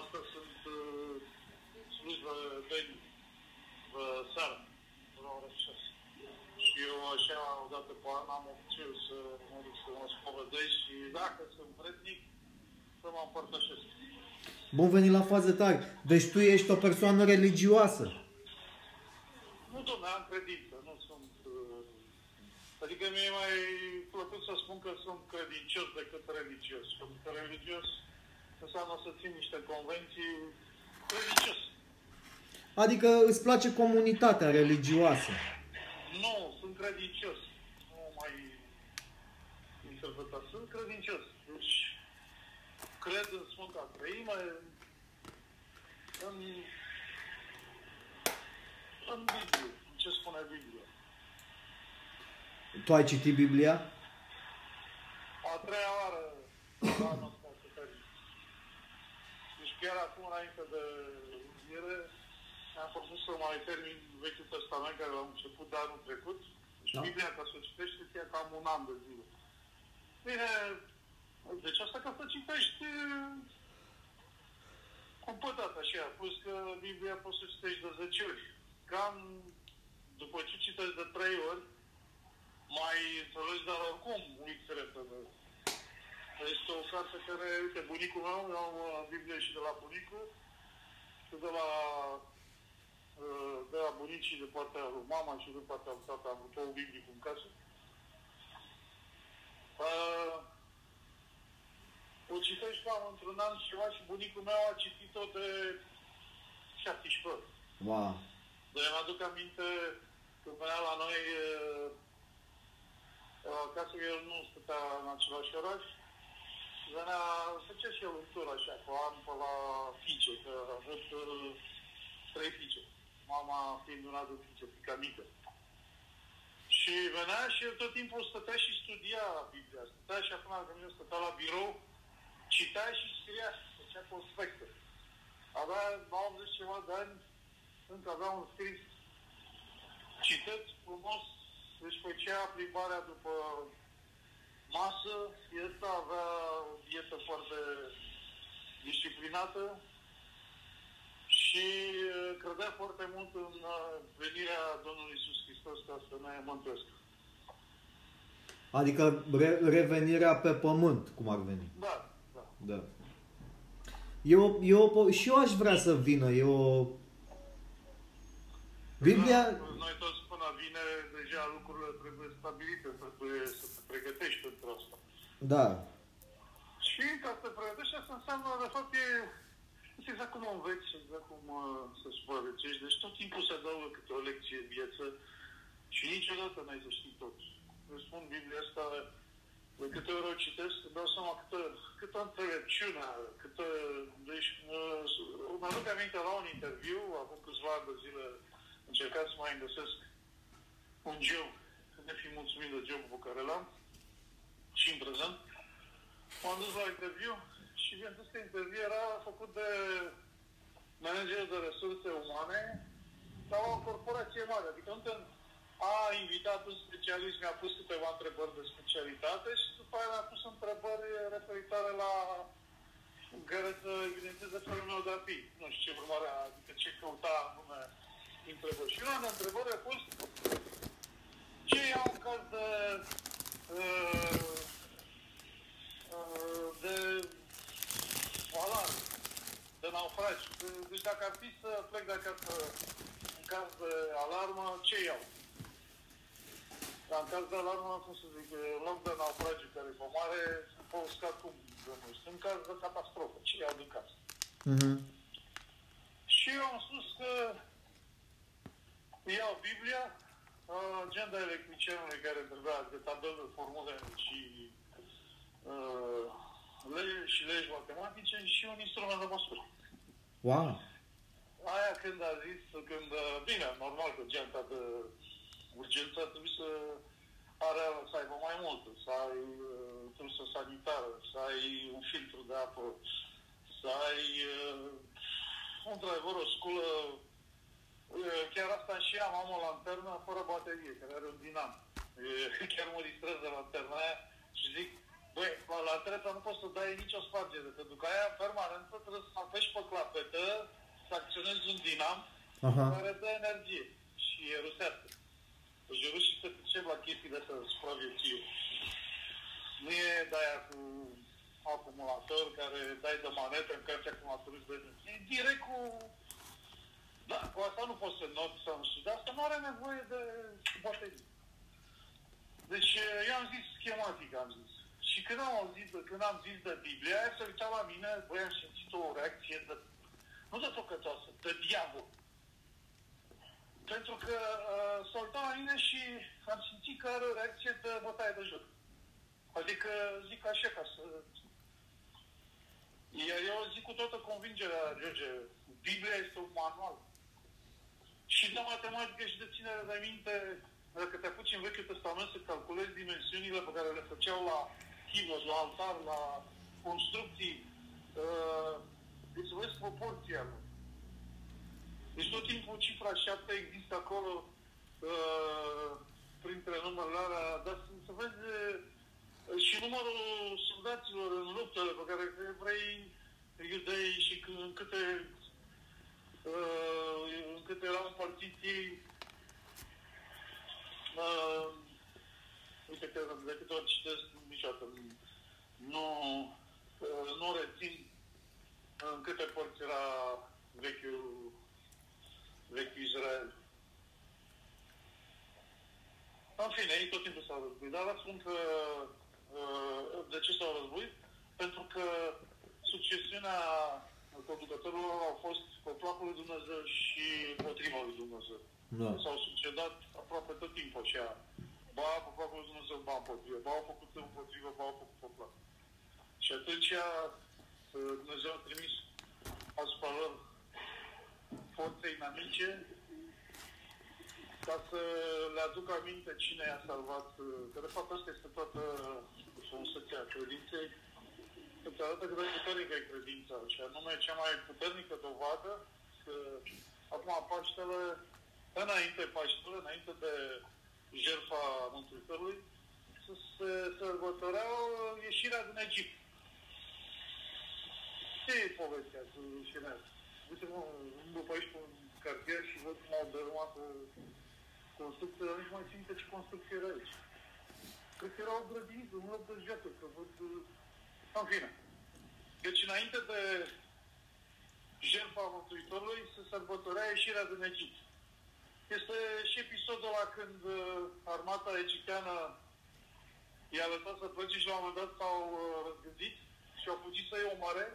asta sunt uh, slujbă de uh, seara, la ora 6. Și eu așa, o dată pe an, am obiceiul să mă duc să mă spovedesc și dacă sunt vrednic, să mă împărtășesc. Bun venit la fază tare. Deci tu ești o persoană religioasă. Nu, domnule, am credință, nu sunt... uh, Adică mie e mai plăcut să spun că sunt credincios decât religios. Pentru că religios înseamnă să țin niște convenții credincios. Adică îți place comunitatea religioasă. Nu, sunt credincios. Nu mai interpreta. Sunt credincios. Deci, cred în Sfânta Trăime, în, în Biblie. în Ce spune Biblia? Tu ai citit Biblia? A treia oară anul ăsta să termin. Deci chiar acum, înainte de înviere, am propus să mai termin Vechiul Testament, care l-am început de anul trecut. Și Da. Biblia, ca să o citești, îți ia cam un an de zile. Bine, deci asta ca să citești cu pătat așa, plus că Biblia poți să citești de 10 ori. Cam după ce citești de 3 ori, mai înțelegi, dar oricum uiți repede. Este o carte care, uite, bunicul meu, eu am uh, Biblie și de la bunicul, și de la, uh, de la bunicii de partea lui mama și de partea lui tata, am două Biblii în casă. Uh, o citești cam într-un an și ceva și bunicul meu a citit-o de 17 ori. Wow. Dar îmi aduc aminte când venea la noi uh, uh, acasă, el nu stătea în același oraș, venea, făcea și el un tur așa, cu an pe la fiice, că a avut uh, trei fiice. Mama fiind una de fiice, fica mică. Și venea și el tot timpul stătea și studia Biblia. Stătea și acum când el stătea la birou, citea și scria, făcea conspecte. Avea 80 ceva de ani, încă avea un scris citat frumos, deci făcea plimbarea după masă, ăsta avea o dietă foarte disciplinată și uh, credea foarte mult în uh, venirea Domnului Isus Hristos ca să ne mântuiască. Adică re- revenirea pe pământ, cum ar veni. Da, da. Da. Eu, eu, și eu aș vrea să vină. Eu... Biblia... Noi toți până vine, deja lucrurile trebuie stabilite, trebuie să te pregătești pentru asta. Da. Și ca să te pregătești, asta înseamnă, de fapt, e este exact cum înveți, exact cum uh, să supraviețuiești. Deci tot timpul se adaugă câte o lecție în viață și niciodată n-ai să știi tot. Eu spun Biblia asta, de câte ori o citesc, îmi dau seama câtă, câtă înțelepciune are, câtă... Deci, uh, mă aduc aminte la un interviu, acum câțiva ani de zile, încercam să mai găsesc un job, ne fi mulțumit de jobul pe care l-am și în prezent. M-am dus la interviu și bineînțeles că interviu era făcut de manager de resurse umane la o corporație mare. Adică încă a invitat un specialist, mi-a pus câteva întrebări de specialitate și după aia mi-a pus întrebări referitoare la care să evidențeze felul meu de a fi. Nu știu ce urmare, adică ce căuta anume întrebări. Și una de întrebări a fost ce iau în caz de uh, uh, de alarmă, de naufragi. Deci dacă ar fi să plec de acasă în caz de alarmă, ce iau? Dar în caz de alarmă, cum să zic, în loc de naufragi care e pe mare, pe uscat cum, nu știu, în caz de catastrofă, ce iau din casă? Mhm. Și eu am spus că iau Biblia, uh, agenda electricianului care trebuia de tabel de formule și uh, legi și legi matematice și un instrument de măsură. Wow. Aia când a zis, când, uh, bine, normal că geanta de urgență ar trebui să are, să aibă mai mult, să ai uh, trusă sanitară, să ai un filtru de apă, să ai uh, într-adevăr o sculă uh, chiar asta și am, am o lanternă fără baterie, care are un dinam. Uh, Chiar mă distrez de lanterna aia și zic, Băi, la treptă nu poți să dai nicio spargere, pentru că aia permanentă trebuie să apeși pe clapetă, să acționezi un dinam Aha. care dă energie și e rusească. Deci eu și să pricep la chestiile astea de supraviețuire. Nu e de aia cu acumulator care dai de manetă, încarci acumulatorul și dai E direct cu... Da, cu asta nu poți să noți sau nu știu, dar asta nu are nevoie de baterii. Deci eu am zis schematic, am zis. Și când am auzit, când am zis de Biblie, aia se uita la mine, băi, am simțit o reacție de, nu de tocătoasă, de diavol. Pentru că uh, s-a uitat la mine și am simțit că are o reacție de bătaie de joc. Adică zic așa ca să... Iar eu zic cu toată convingerea, George, Biblia este un manual. Și de matematică și de ținere de minte, dacă te apuci în Vechiul Testament să calculezi dimensiunile pe care le făceau la chivă, la altar, la construcții, uh, deci să vezi proporția lor. Deci tot timpul cifra 7 există acolo uh, printre numărele alea, dar să, să vezi uh, și numărul soldaților în luptele pe care vrei iudei și în câte uh, în câte erau împărțiți ei uh, uite că de câte ori citesc niciodată nu, uh, nu rețin în câte părți era vechiul vechiul Israel. În fine, ei tot timpul s-au războit. Dar vă spun că uh, de ce s-au războit? Pentru că succesiunea conducătorilor au fost pe placul lui Dumnezeu și potriva lui Dumnezeu. Da. S-au succedat aproape tot timpul așa. Ba pe placul lui Dumnezeu, ba împotrivă, ba au făcut împotrivă, ba au făcut pe plac. Și atunci uh, Dumnezeu a trimis asupra lor forțe inamice ca să le aduc aminte cine i-a salvat. Că de fapt asta este toată frumusețea credinței. Îți arată cât de puternică e credința și anume cea mai puternică dovadă că acum Paștele, înainte Paștele, înainte de jertfa Mântuitorului, să se sărbătoreau ieșirea din Egipt. Ce e povestea cu ieșirea asta? Uite-mă, după aici pe un cartier și văd cum au dărâmat construcție, dar nici mai simte ce construcție era aici. Cred că erau grădiniți, un loc de joacă, că văd... În fine. Deci înainte de jertfa Mântuitorului se sărbătorea ieșirea din Egipt. Este și episodul ăla când armata egipteană i-a lăsat să plece și la un moment dat s-au răzgândit și au fugit să-i omoare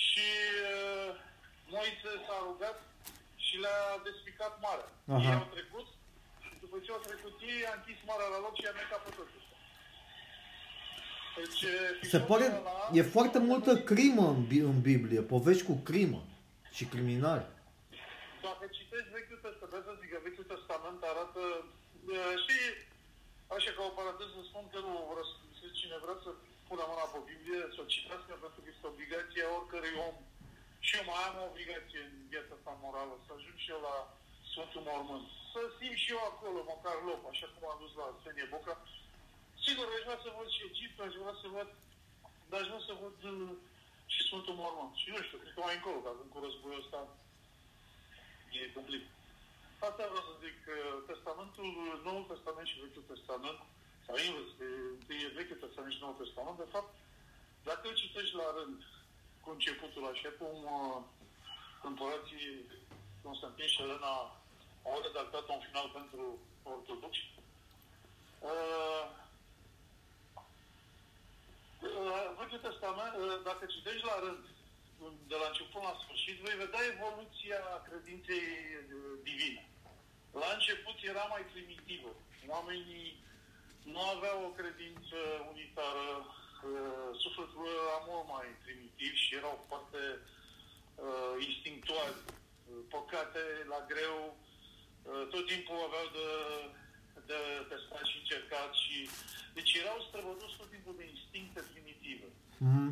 și uh, Moise s-a rugat și le-a despicat marea. Aha. Ei au trecut și după ce au trecut ei, a închis marea la loc și a necat pe toți. Deci, Se pare, ăla, e foarte multă crimă în, Bi- în Biblie, povești cu crimă și criminali. Dacă citești Vechiul Testament, să zic că Vechiul Testament arată uh, și așa ca o paranteză spun că nu vreau să zic cine vrea să pună mâna pe Biblie, să o citească, pentru că este obligația oricărui om. Și eu mai am o obligație în viața asta morală, să ajung și eu la Sfântul Mormânt. Să simt și eu acolo, măcar loc, așa cum am dus la Sfânie Boca. Sigur, aș vrea să văd și Egipt, aș vrea să văd, dar aș vrea să văd uh, și Sfântul Mormânt. Și nu știu, cred că mai încolo, că acum cu războiul ăsta e complicat. Asta vreau să zic, că Testamentul, Noul Testament și Vechiul Testament, sau invers, întâi e Vechiul Testament și Noul Testament, de fapt, dacă îl citești la rând, cu începutul așa, cum uh, împărații Constantin și Elena au redactat un final pentru ortodoxi, uh, uh, Vechiul Testament, uh, dacă citești la rând, de la început la sfârșit, vei vedea evoluția credinței uh, divine. La început era mai primitivă. Oamenii nu aveau o credință unitară, uh, sufletul era mult mai primitiv și erau foarte uh, instinctuali. Uh, Păcate la greu, uh, tot timpul aveau de, de testat și încercat și... Deci erau străbătuți tot timpul de instincte primitive. Mhm.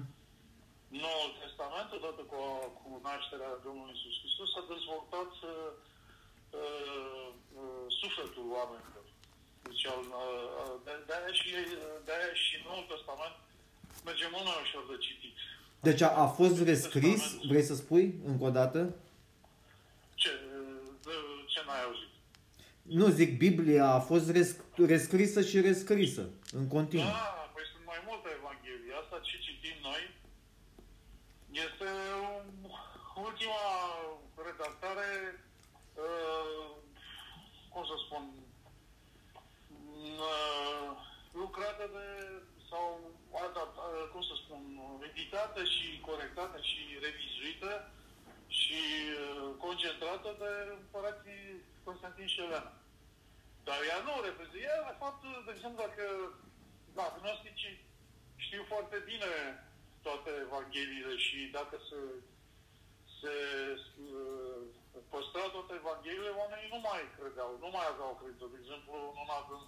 Noul Testament, odată cu, cu nașterea Domnului Iisus Hristos, a dezvoltat uh, uh, sufletul oamenilor. Deci, al, uh, de, de-aia și, de-aia și Noul Testament merge mult mai ușor de citit. Deci a, a fost rescris, vrei să spui încă o dată? Ce, de, ce n-ai auzit? Nu, zic, Biblia a fost resc- rescrisă și rescrisă în continuu. Da, păi sunt mai multe evanghelii. Asta ce citim noi este ultima redactare, uh, cum să spun, uh, lucrată de, sau adapt, uh, cum să spun, editată și corectată și revizuită și uh, concentrată de împărații Constantin și Elena. Dar ea nu reprezintă. Ea, de fapt, de exemplu, dacă da, agnosticii știu foarte bine toate Evangheliile și dacă se, se uh, păstra toate Evangheliile, oamenii nu mai credeau, nu mai aveau credință. De exemplu, în una din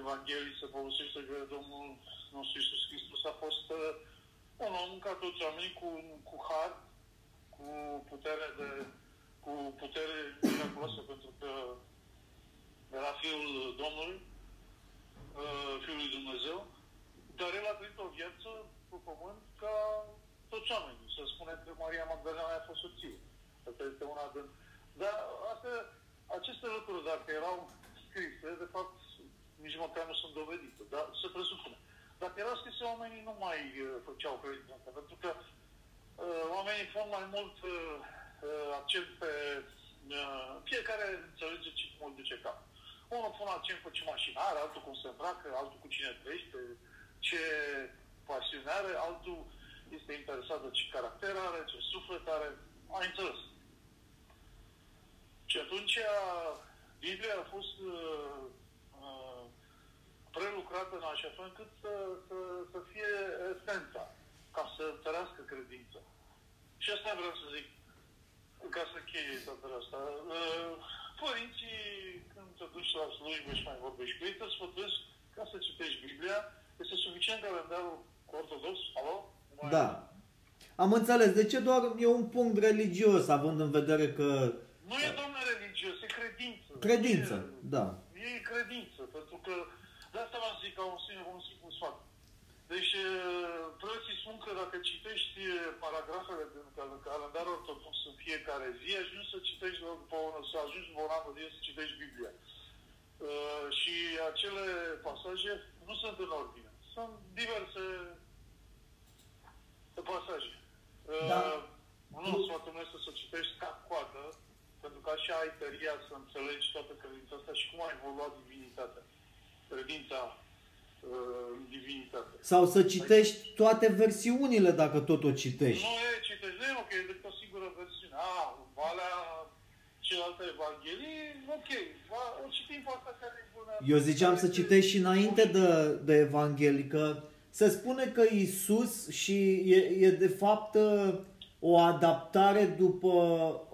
Evanghelii se folosește că Domnul nostru Iisus Hristos a fost uh, un om ca toți oamenii cu, cu har, cu putere de cu putere miraculoasă pentru că era Fiul Domnului, uh, Fiul lui Dumnezeu, dar el a trăit o viață pe pământ ca toți oamenii. Se spune că Maria Magdalena a fost soție. Asta este una din... Dar astea, aceste lucruri, dacă erau scrise, de fapt, nici măcar nu sunt dovedite, dar se presupune. Dacă erau scrise, oamenii nu mai uh, făceau credința asta, pentru că uh, oamenii fac mai mult uh, uh, accent pe uh, fiecare înțelege ce cum îl duce cap. Unul pune accent pe ce mașină are, altul cum se îmbracă, altul cu cine trăiește, ce pasiune are, altul este interesat de ce caracter are, ce suflet are. Ai înțeles. Și atunci Biblia a fost uh, uh, prelucrată în așa fel încât să, să, să fie esența, ca să întărească credința. Și asta vreau să zic, ca să cheie toată asta. Uh, părinții, când te duci la slujbă și mai vorbești cu ei, te sfătuiesc ca să citești Biblia. Este suficient calendarul ortodox, alo? Mai Da. Am înțeles. De ce doar e un punct religios, având în vedere că... Nu e, domnule, religios, e credință. Credință, E- da. E credință, pentru că de asta v-am zis ca un singur, un singur sfat. Deci, uh, preoții spun că dacă citești uh, paragrafele din cal- calendarul ortodox în fiecare zi, ajungi să citești, după un, să ajungi după un an de zi să citești Biblia. Uh, și acele pasaje nu sunt în ordine. Sunt diverse pasaje. Uh, Da. Nu, sfatul meu este să citești ca coadă, pentru că așa ai tăria să înțelegi toată credința asta și cum a evoluat divinitatea. Credința uh, în divinitate. Sau să citești toate versiunile dacă tot o citești. Nu e, citești, nu e ok, e decât o singură versiune. A, valea celelalte evanghelii, ok, va, o citim pe asta care e bună. Eu ziceam să citești și înainte de, de Evanghelie, că se spune că Isus și e, e de fapt uh, o adaptare după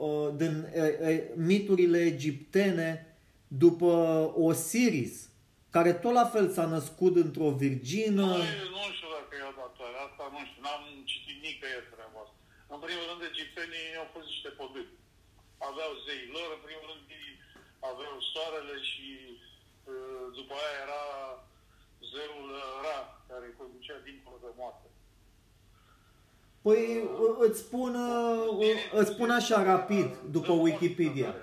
uh, din e, e, miturile egiptene după Osiris, care tot la fel s-a născut într-o virgină. Nu, e- nu știu dacă e adaptare, asta nu știu, n-am citit nicăieri treaba asta. În primul rând, egiptenii au fost niște păduri. Aveau zei lor, în primul rând ei aveau soarele și uh, după aia era zeul Ra, care îi conducea dincolo de moarte. Păi îți spun, uh, îți spun așa rapid, după Wikipedia.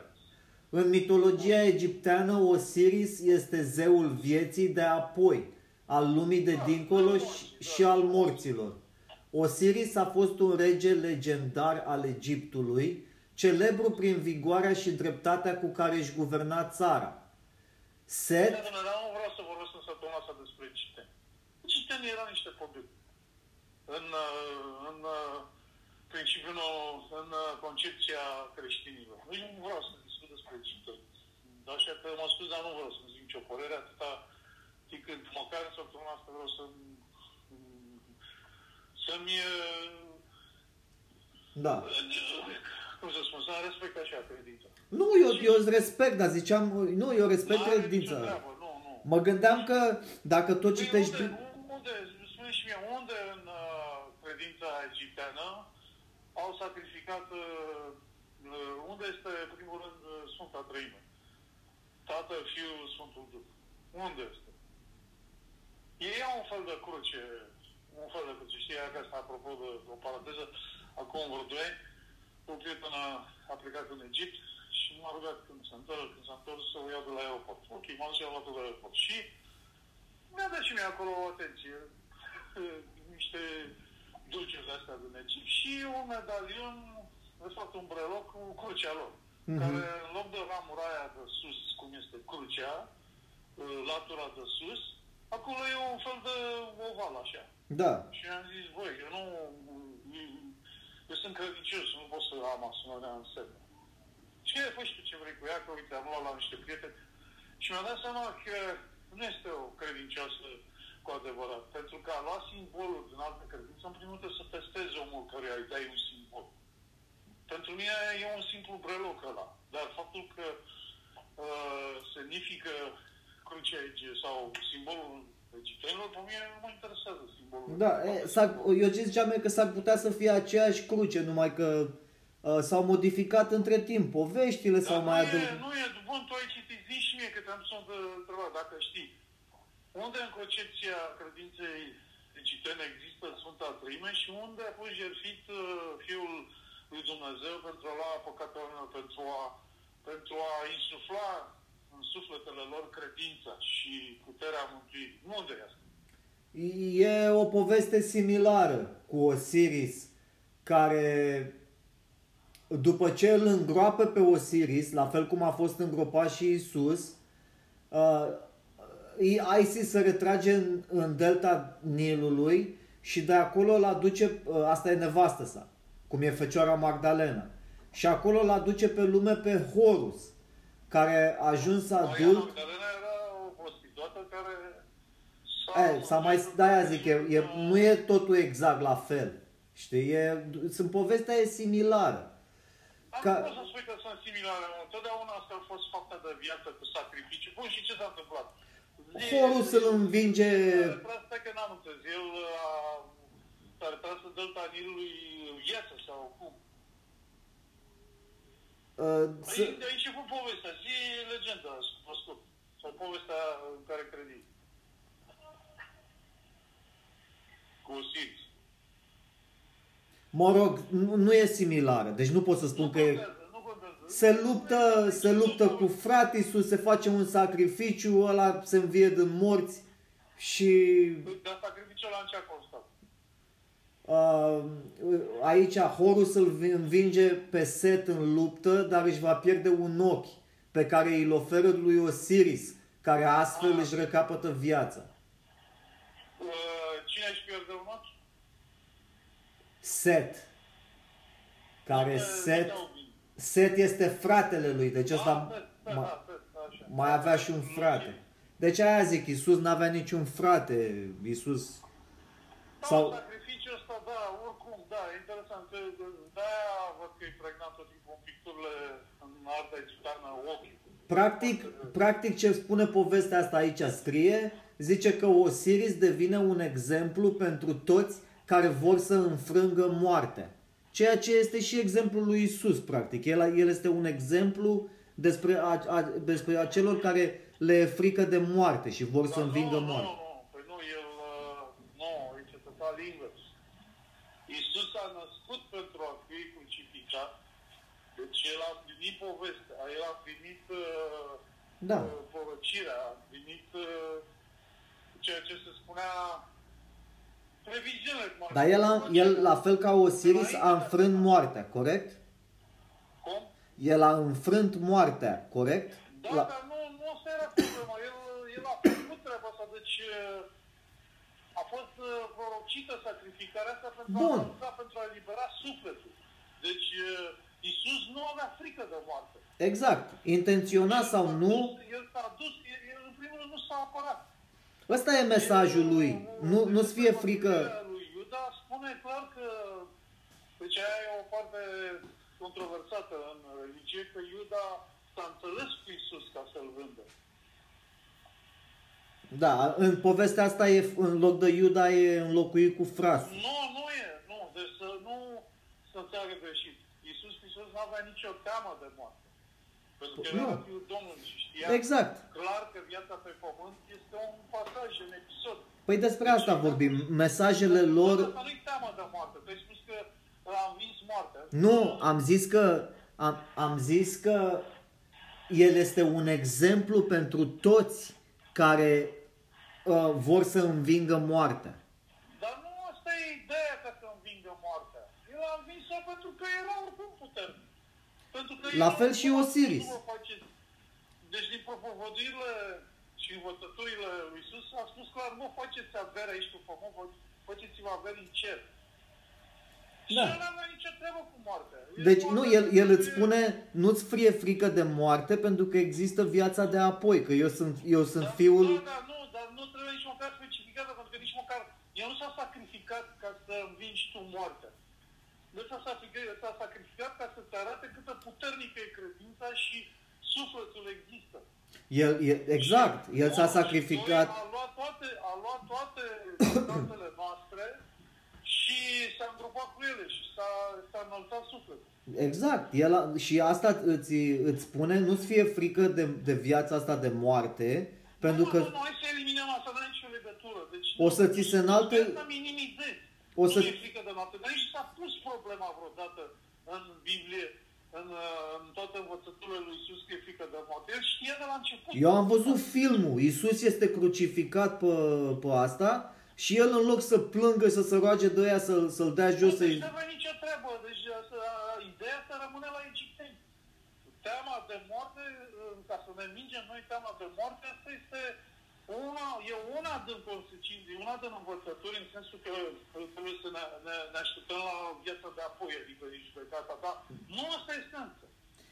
În mitologia egipteană, Osiris este zeul vieții de apoi, al lumii de dincolo și, și al morților. Osiris a fost un rege legendar al Egiptului, celebru prin vigoarea și dreptatea cu care își guverna țara. Set, Dar nu vreau să vorbesc în săptămâna asta despre citeni. Citenii erau niște păduri. În, uh, în uh, principiul, nou- în uh, concepția creștinilor. Nici nu vreau să discut despre citeni. Așa că mă scuz, dar nu vreau să-mi zic nicio părere atâta timp cât măcar în săptămâna asta vreau să să-mi uh, da. cum să spun, să-mi respect așa credința. Nu, eu, eu îți respect, dar ziceam, nu, eu respect N-are nicio credința. treabă, Nu, nu. Mă gândeam că dacă tot Păi citești... unde, unde, spune și mie, unde în uh, credința egipteană au sacrificat, uh, uh, unde este, în primul rând, uh, Sfânta Trăime? Tatăl, Fiul, Sfântul Duh. Unde este? Ei au un fel de cruce, un fel de cruce. Știi, asta apropo de o paranteză, acum vreo 2 ani, o prietenă a plecat în Egipt și m-a rugat când s-a întors, când s-a întors să o iau de la aeroport. Ok, m-am dus și am luat de la aeroport. Și mi-a dat și mie acolo o atenție, niște dulciuri de astea din Egipt și un medalion, de fapt un breloc cu crucea lor, mm-hmm. care în loc de ramura aia de sus, cum este crucea, latura de sus, acolo e un fel de oval așa. Da. Și am zis, voi, eu nu... Eu sunt credincios, nu pot să am asunarea în semn. Și ai fost tu ce vrei cu ea, că uite, am luat la niște prieteni. Și mi-am dat seama că nu este o credincioasă cu adevărat. Pentru că a luat simbolul din altă credință, în primul rând să testezi omul care îi dai un simbol. Pentru mine e un simplu breloc ăla. Dar faptul că uh, semnifică crucea sau simbolul egiptenilor, pe mine nu mă interesează simbolul. Da, e, eu ce ziceam că s-ar putea să fie aceeași cruce, numai că uh, s-au modificat între timp poveștile sau mai adăugat. Nu e, bun, tu ai citit, zi și mie că te-am să întrebat dacă știi. Unde în concepția credinței egiptene există Sfânta Trime și unde a fost jertfit uh, Fiul lui Dumnezeu pentru a lua păcatele pentru a, pentru a insufla în sufletele lor credința și puterea mântuirii. Unde e asta? E o poveste similară cu Osiris, care după ce îl îngroapă pe Osiris, la fel cum a fost îngropat și Isus, uh, ISIS se retrage în, în delta Nilului și de acolo la duce, uh, asta e nevastă sa, cum e Fecioara Magdalena. Și acolo la duce pe lume pe Horus, care a ajuns adult. Magdalena era o prostituată care s-a... E, mai, de-aia zic, e, e, nu e totul exact la fel. Știi, e, sunt povestea e similară. Ca... Nu pot să spui că sunt similare. Întotdeauna asta a fost faptă de viață cu sacrificiu. Bun, și ce s-a întâmplat? Horus îl învinge... Asta că n-am înțeles. El a, a retras în delta Nilului viață sau cum? Uh, să... Aici, aici e cu povestea. Zi legenda, pe scurt. Sau povestea în care credi. Cu Osiris. Mă rog, nu, nu e similară. Deci nu pot să spun nu că e se luptă, se luptă cu fratisul, se face un sacrificiu, ăla se învie din morți și... Dar sacrificiul ăla în ce a constat? Uh, aici Horus îl învinge pe Set în luptă, dar își va pierde un ochi pe care îl oferă lui Osiris, care astfel ah. își recapătă viața. Uh, cine își pierde un ochi? Set. Care uh, Set... Set este fratele lui, deci ăsta ah, mai, mai avea și un frate. Deci aia zic, Iisus n-avea niciun frate, Iisus... Da, sau... sacrificiul ăsta, da, oricum, da, interesant. De-aia văd că e pregnat tot timpul în picturile în arta egipteană ochi. Practic, practic ce spune povestea asta aici scrie, zice că Osiris devine un exemplu pentru toți care vor să înfrângă moartea. Ceea ce este și exemplul lui Isus, practic. El, el este un exemplu despre, a, a, despre acelor care le e frică de moarte și vor să învingă moartea. Nu, nu, păi nu, el, uh, nu, este total invers. Isus a născut pentru a fi crucificat, deci el a primit povestea, el a primit uh, da. uh, porăcirea, a primit uh, ceea ce se spunea dar el, a, el, la fel ca Osiris, a înfrânt moartea, corect? Cum? El a înfrânt moartea, corect? Da, la... dar nu, nu asta era problema. El, el a făcut treaba asta, deci a fost prorocită sacrificarea asta pentru Bun. a pentru a elibera sufletul. Deci Isus nu avea frică de moarte. Exact. Intenționat sau nu... El s-a dus, el în primul rând nu s-a apărat. Ăsta e mesajul lui. Nu, nu-ți fie frică. Lui Iuda spune clar că, deci aia e o parte controversată în religie, că Iuda s-a înțeles cu Isus ca să-l vândă. Da, în povestea asta e, în loc de Iuda e înlocuit cu frasul. Nu, nu e, nu, deci să nu să înțeagă greșit. Iisus Hristos nu avea nicio teamă de moarte. Pentru că Nu. era Fiul Domnului și știa Exact. clar că viața pe pământ este un pasaj, un episod. Păi despre asta vorbim. Mesajele lor... Asta nu-i teamă de moarte. Tu ai spus că am vins moartea. Nu, am zis că am, am zis că el este un exemplu pentru toți care uh, vor să învingă moartea. Dar nu asta e ideea ca să învingă moartea. El a învins-o pentru că era oricum puternic. Pentru că La el fel și oricum Osiris. nu vă faceți. Deci din propovăduirile și învățăturile lui Isus a spus clar, nu faceți avere aici pe pământ, vă faceți-vă avere în cer. Da. Și el nu avea nicio treabă cu moartea. El Deci moartea nu, el, el îți e- spune, nu-ți frie frică de moarte pentru că există viața de apoi, că eu sunt, eu sunt Da, fiul... Da, da, nu, dar nu trebuie nici măcar specificată, pentru că nici măcar el nu s-a sacrificat ca să învingi tu moartea. Nu s-a sacrificat, s-a sacrificat ca să-ți arate câtă puternică e credința și sufletul există. El, el, exact, el s-a Unu, și sacrificat. doi, A luat toate, a luat toate păcatele noastre și s-a îngropat cu ele și s-a, s-a înălțat sufletul. Exact, el a, și asta îți, îți spune, nu-ți fie frică de, de viața asta de moarte, pentru nu, că Nu, nu, hai să eliminăm asta, nu are nicio legătură. Deci, O să ți se înalte- Să minimizezi. O O să- să... Nu e frică de noapte. Dar nici s-a pus problema vreodată în Biblie, în, uh, în toate învățăturile lui Isus că e frică de moarte. El știa de la început. eu am văzut filmul, Isus este crucificat pe, pe asta și el în loc să plângă, să se roage de aia, să, să-l dea jos, Deci să-i... nu avea nicio treabă. Deci asta, ideea să rămâne la egipteni. Teama de moarte, uh, ca să ne mingem noi teama de moarte, asta este una, e una din consecințe, e una din învățături, în sensul că uh, trebuie să ne, ne, ne așteptăm la viața de apoi, adică din judecata, dar nu asta e esența.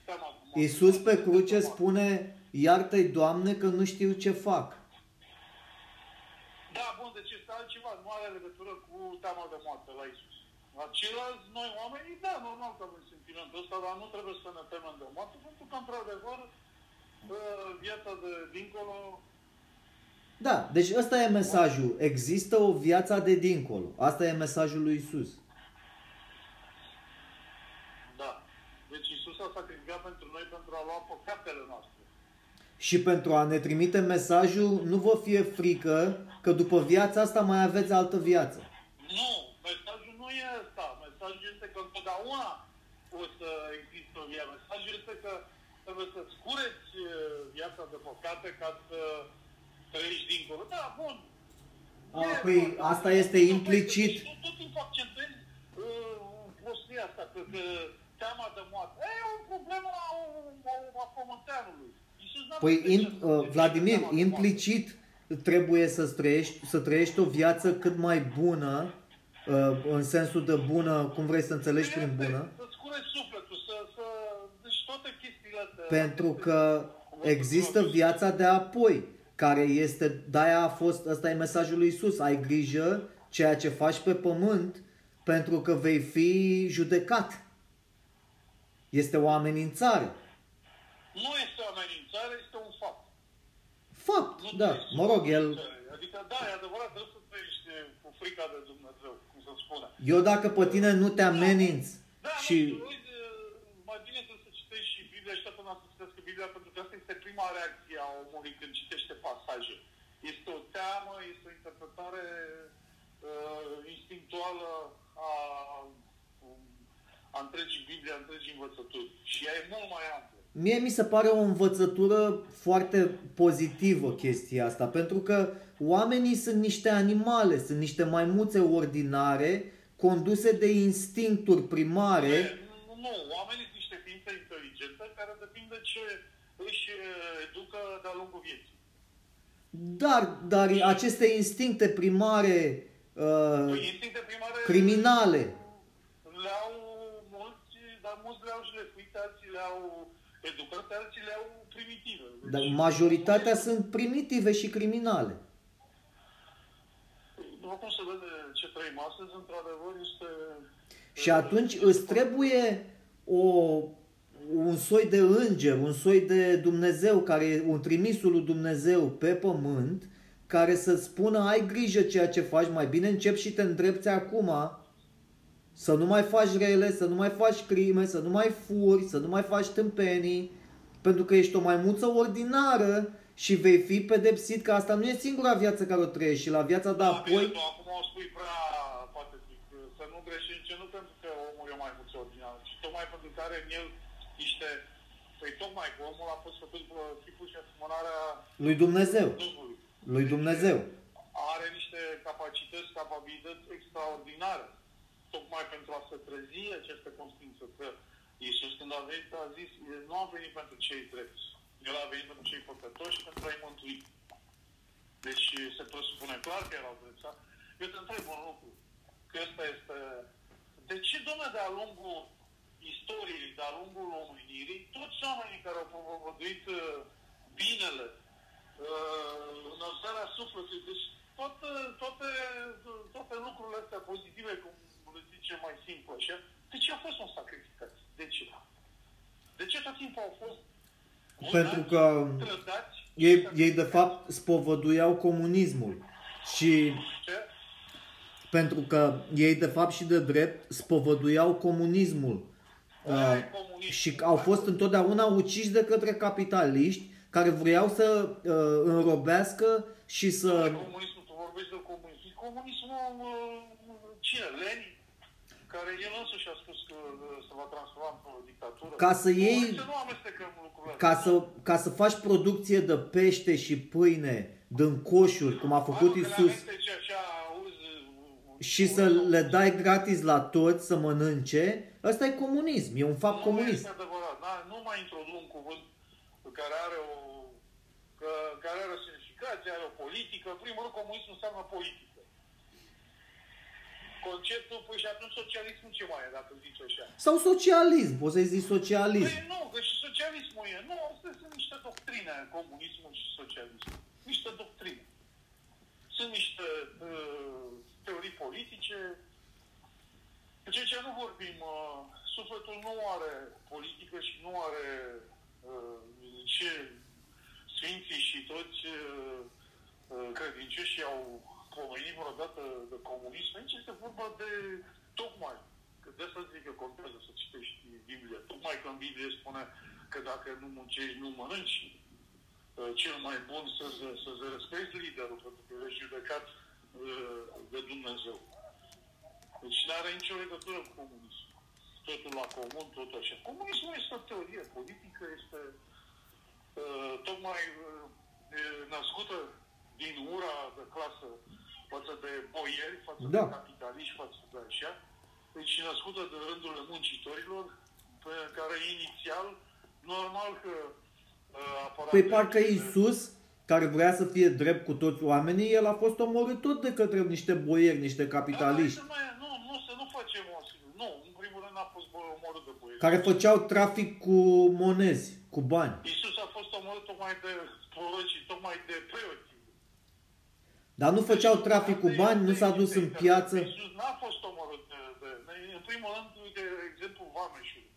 Teama de moarte. Iisus pe Nu cruce este de moarte. spune, iartă-i Doamne că nu știu ce fac. Da, bun, deci este altceva, nu are legătură cu teama de moarte la Isus. La ceilalți, noi oamenii, da, normal că avem sentimentul ăsta, dar nu trebuie să ne temem de moarte, pentru că, într-adevăr, uh, viața de dincolo Da, deci ăsta e mesajul. Există o viață de dincolo. Asta e mesajul lui Isus. Da. Deci Isus a sacrificat pentru noi pentru a lua păcatele noastre. Și pentru a ne trimite mesajul, nu vă fie frică că după viața asta mai aveți altă viață. Nu, mesajul nu e ăsta. Mesajul este că întotdeauna o să există o viață. Mesajul este că trebuie să-ți cureți uh, viața de păcate ca să trăiești dincolo. Da, bun. A, E, păi, bun. asta este Tot- implicit. Tot, tot timpul accentuezi uh, prostia asta, că, că teama de moarte. E o problemă a, a, a pământeanului. Iisus n-a Păi, vorbit in, de ce- uh, de ce Vladimir, teama de moarte. implicit trebuie să trăiești, să trăiești o viață cât mai bună, uh, în sensul de bună, cum vrei să înțelegi prin Este, bună, Să-ți cureți sufletul, să, să... Deci toate chestiile astea... pentru că există viața de apoi, care este, de-aia a fost, ăsta e mesajul lui Isus, ai grijă ceea ce faci pe pământ, pentru că vei fi judecat. Este o amenințare. Nu este o amenințare, este un fapt. Fapt, Nu da, trăiești mă cu rog, el, amenințare. Adică, da, e adevărat, trebuie să trăiești cu frica de Dumnezeu, cum să spune. eu dacă pe tine nu te ameninț Da, și nu știu, uite, mai bine trebuie să citești și Biblia și toată lumea să citească Biblia, pentru că asta este prima reacție a omului când citește pasaje. Este o teamă, este o interpretare uh, instinctuală a, a întregii Biblie, a întregii învățături. Și ea e mult mai amplă. Mie mi se pare o învățătură foarte pozitivă chestia asta, pentru că oamenii sunt niște animale, sunt niște maimuțe ordinare, conduse de instincturi primare. Nu, nu, oamenii sunt niște ființe inteligente care depind de ce își uh, educă de-a lungul vieții. Dar, dar aceste instincte primare uh, Păi instincte primare criminale, le-au mulți, dar mulți le-au șlefuite, alții le-au educate, alții le-au primitive. Deci, dar majoritatea sunt primitive și criminale. După cum se vede ce trăim astăzi, într-adevăr, este... Și atunci îți trebuie o, un soi de înger, un soi de Dumnezeu, care e un trimisul lui Dumnezeu pe pământ, care să spună ai grijă ceea ce faci, mai bine începi și te îndrepți acum, să nu mai faci rele, să nu mai faci crime, să nu mai furi, să nu mai faci tâmpenii, pentru că ești o maimuță ordinară și vei fi pedepsit că asta nu e singura viață care o trăiești și la viața de Da, apoi... bine, tu acum o spui prea patetic. Să nu greșim ce nu pentru că omul e mai mult ordinal, ci tocmai pentru că are în el niște... Păi tocmai că omul a fost făcut bă, chipul și asemănarea Lui Dumnezeu. Duhului. Lui Dumnezeu. Are niște capacități, capabilități extraordinare. Tocmai pentru a se trezi aceste conștiință. Că Iisus când a venit a zis, "El nu a venit pentru cei drepți. El a venit pentru cei păcătoși și pentru a-i mântui. Deci se presupune clar că erau drepți. da? Eu te întreb un lucru. Că ăsta este... De ce, domnule, de-a lungul istoriei, de-a lungul omenirii, toți oamenii care au propovăduit uh, binele, uh, înălțarea sufletului, deci toate, toate, toate lucrurile astea pozitive, cum le zice mai simplu așa, de ce au fost un sacrificați? De ce? De ce tot timpul au fost Pentru vânați, că trădați, ei, ei de fapt spovăduiau comunismul. Și Ce? pentru că ei de fapt și de drept spovăduiau comunismul. Aia Uh, e comunism. și au fost întotdeauna uciși de către capitaliști care vreau să uh, înrobească și să... Comunismul, tu vorbești de comunism. Comunismul, uh, cine? Lenin? Care el însuși a spus că uh, se va transforma într-o dictatură. Ca să iei- Nu, să nu amestecăm lucrurile Ca astea. să, ca să faci producție de pește și pâine din coșuri, cum a făcut Hai, mă, că Isus, le amesteci așa, auzi, uh, și să le dai gratis la toți să mănânce, ăsta e comunism, e un fapt nu comunist. este adevărat. Da? Nu mai introduc un cuvânt care are o că, care are o semnificație, are o politică. În primul rând, comunism înseamnă politică. Conceptul, păi și atunci socialismul ce mai e, dacă zici așa? Sau socialism, poți să-i zici socialism. Păi nu, că și socialismul e. Nu, astea sunt niște doctrine, comunismul și socialismul. Niște doctrine. Sunt niște uh, teorii politice. Deci aici nu vorbim, uh, sufletul nu are politică și nu are uh, ce sfinții și toți uh, uh, credincioșii au pomenit vreodată de comunism. Aici este vorba de tocmai Că de asta zic că contează să citești Biblia. Tocmai că în Biblie spune că dacă nu muncești, nu mănânci, uh, cel mai bun să-ți, să-ți respecti liderul, pentru că ești judecat uh, de Dumnezeu. Deci nu are nicio legătură cu comunismul. Totul la comun, totul așa. Comunismul este o teorie politică, este uh, tocmai uh, e născută din ura de clasă față de boieri, față Da. de capitaliști, față de așa. Deci născută de rândurile muncitorilor, pe care inițial, normal că uh, apărat Păi de- parcă Isus, care vrea să fie drept cu toți oamenii, el a fost omorât tot de către niște boieri, niște capitaliști, Da, nu, nu, nu, să nu facem o Nu, în primul rând n-a fost bă- omorât de boieri. care făceau trafic cu monezi, cu bani. Iisus a fost omorât tocmai de prorocii, tocmai de preoți. Dar nu făceau trafic cu bani, nu s-a dus în piață. Iisus n-a fost omorât de, de, de în primul rând, de exemplu, vameșului.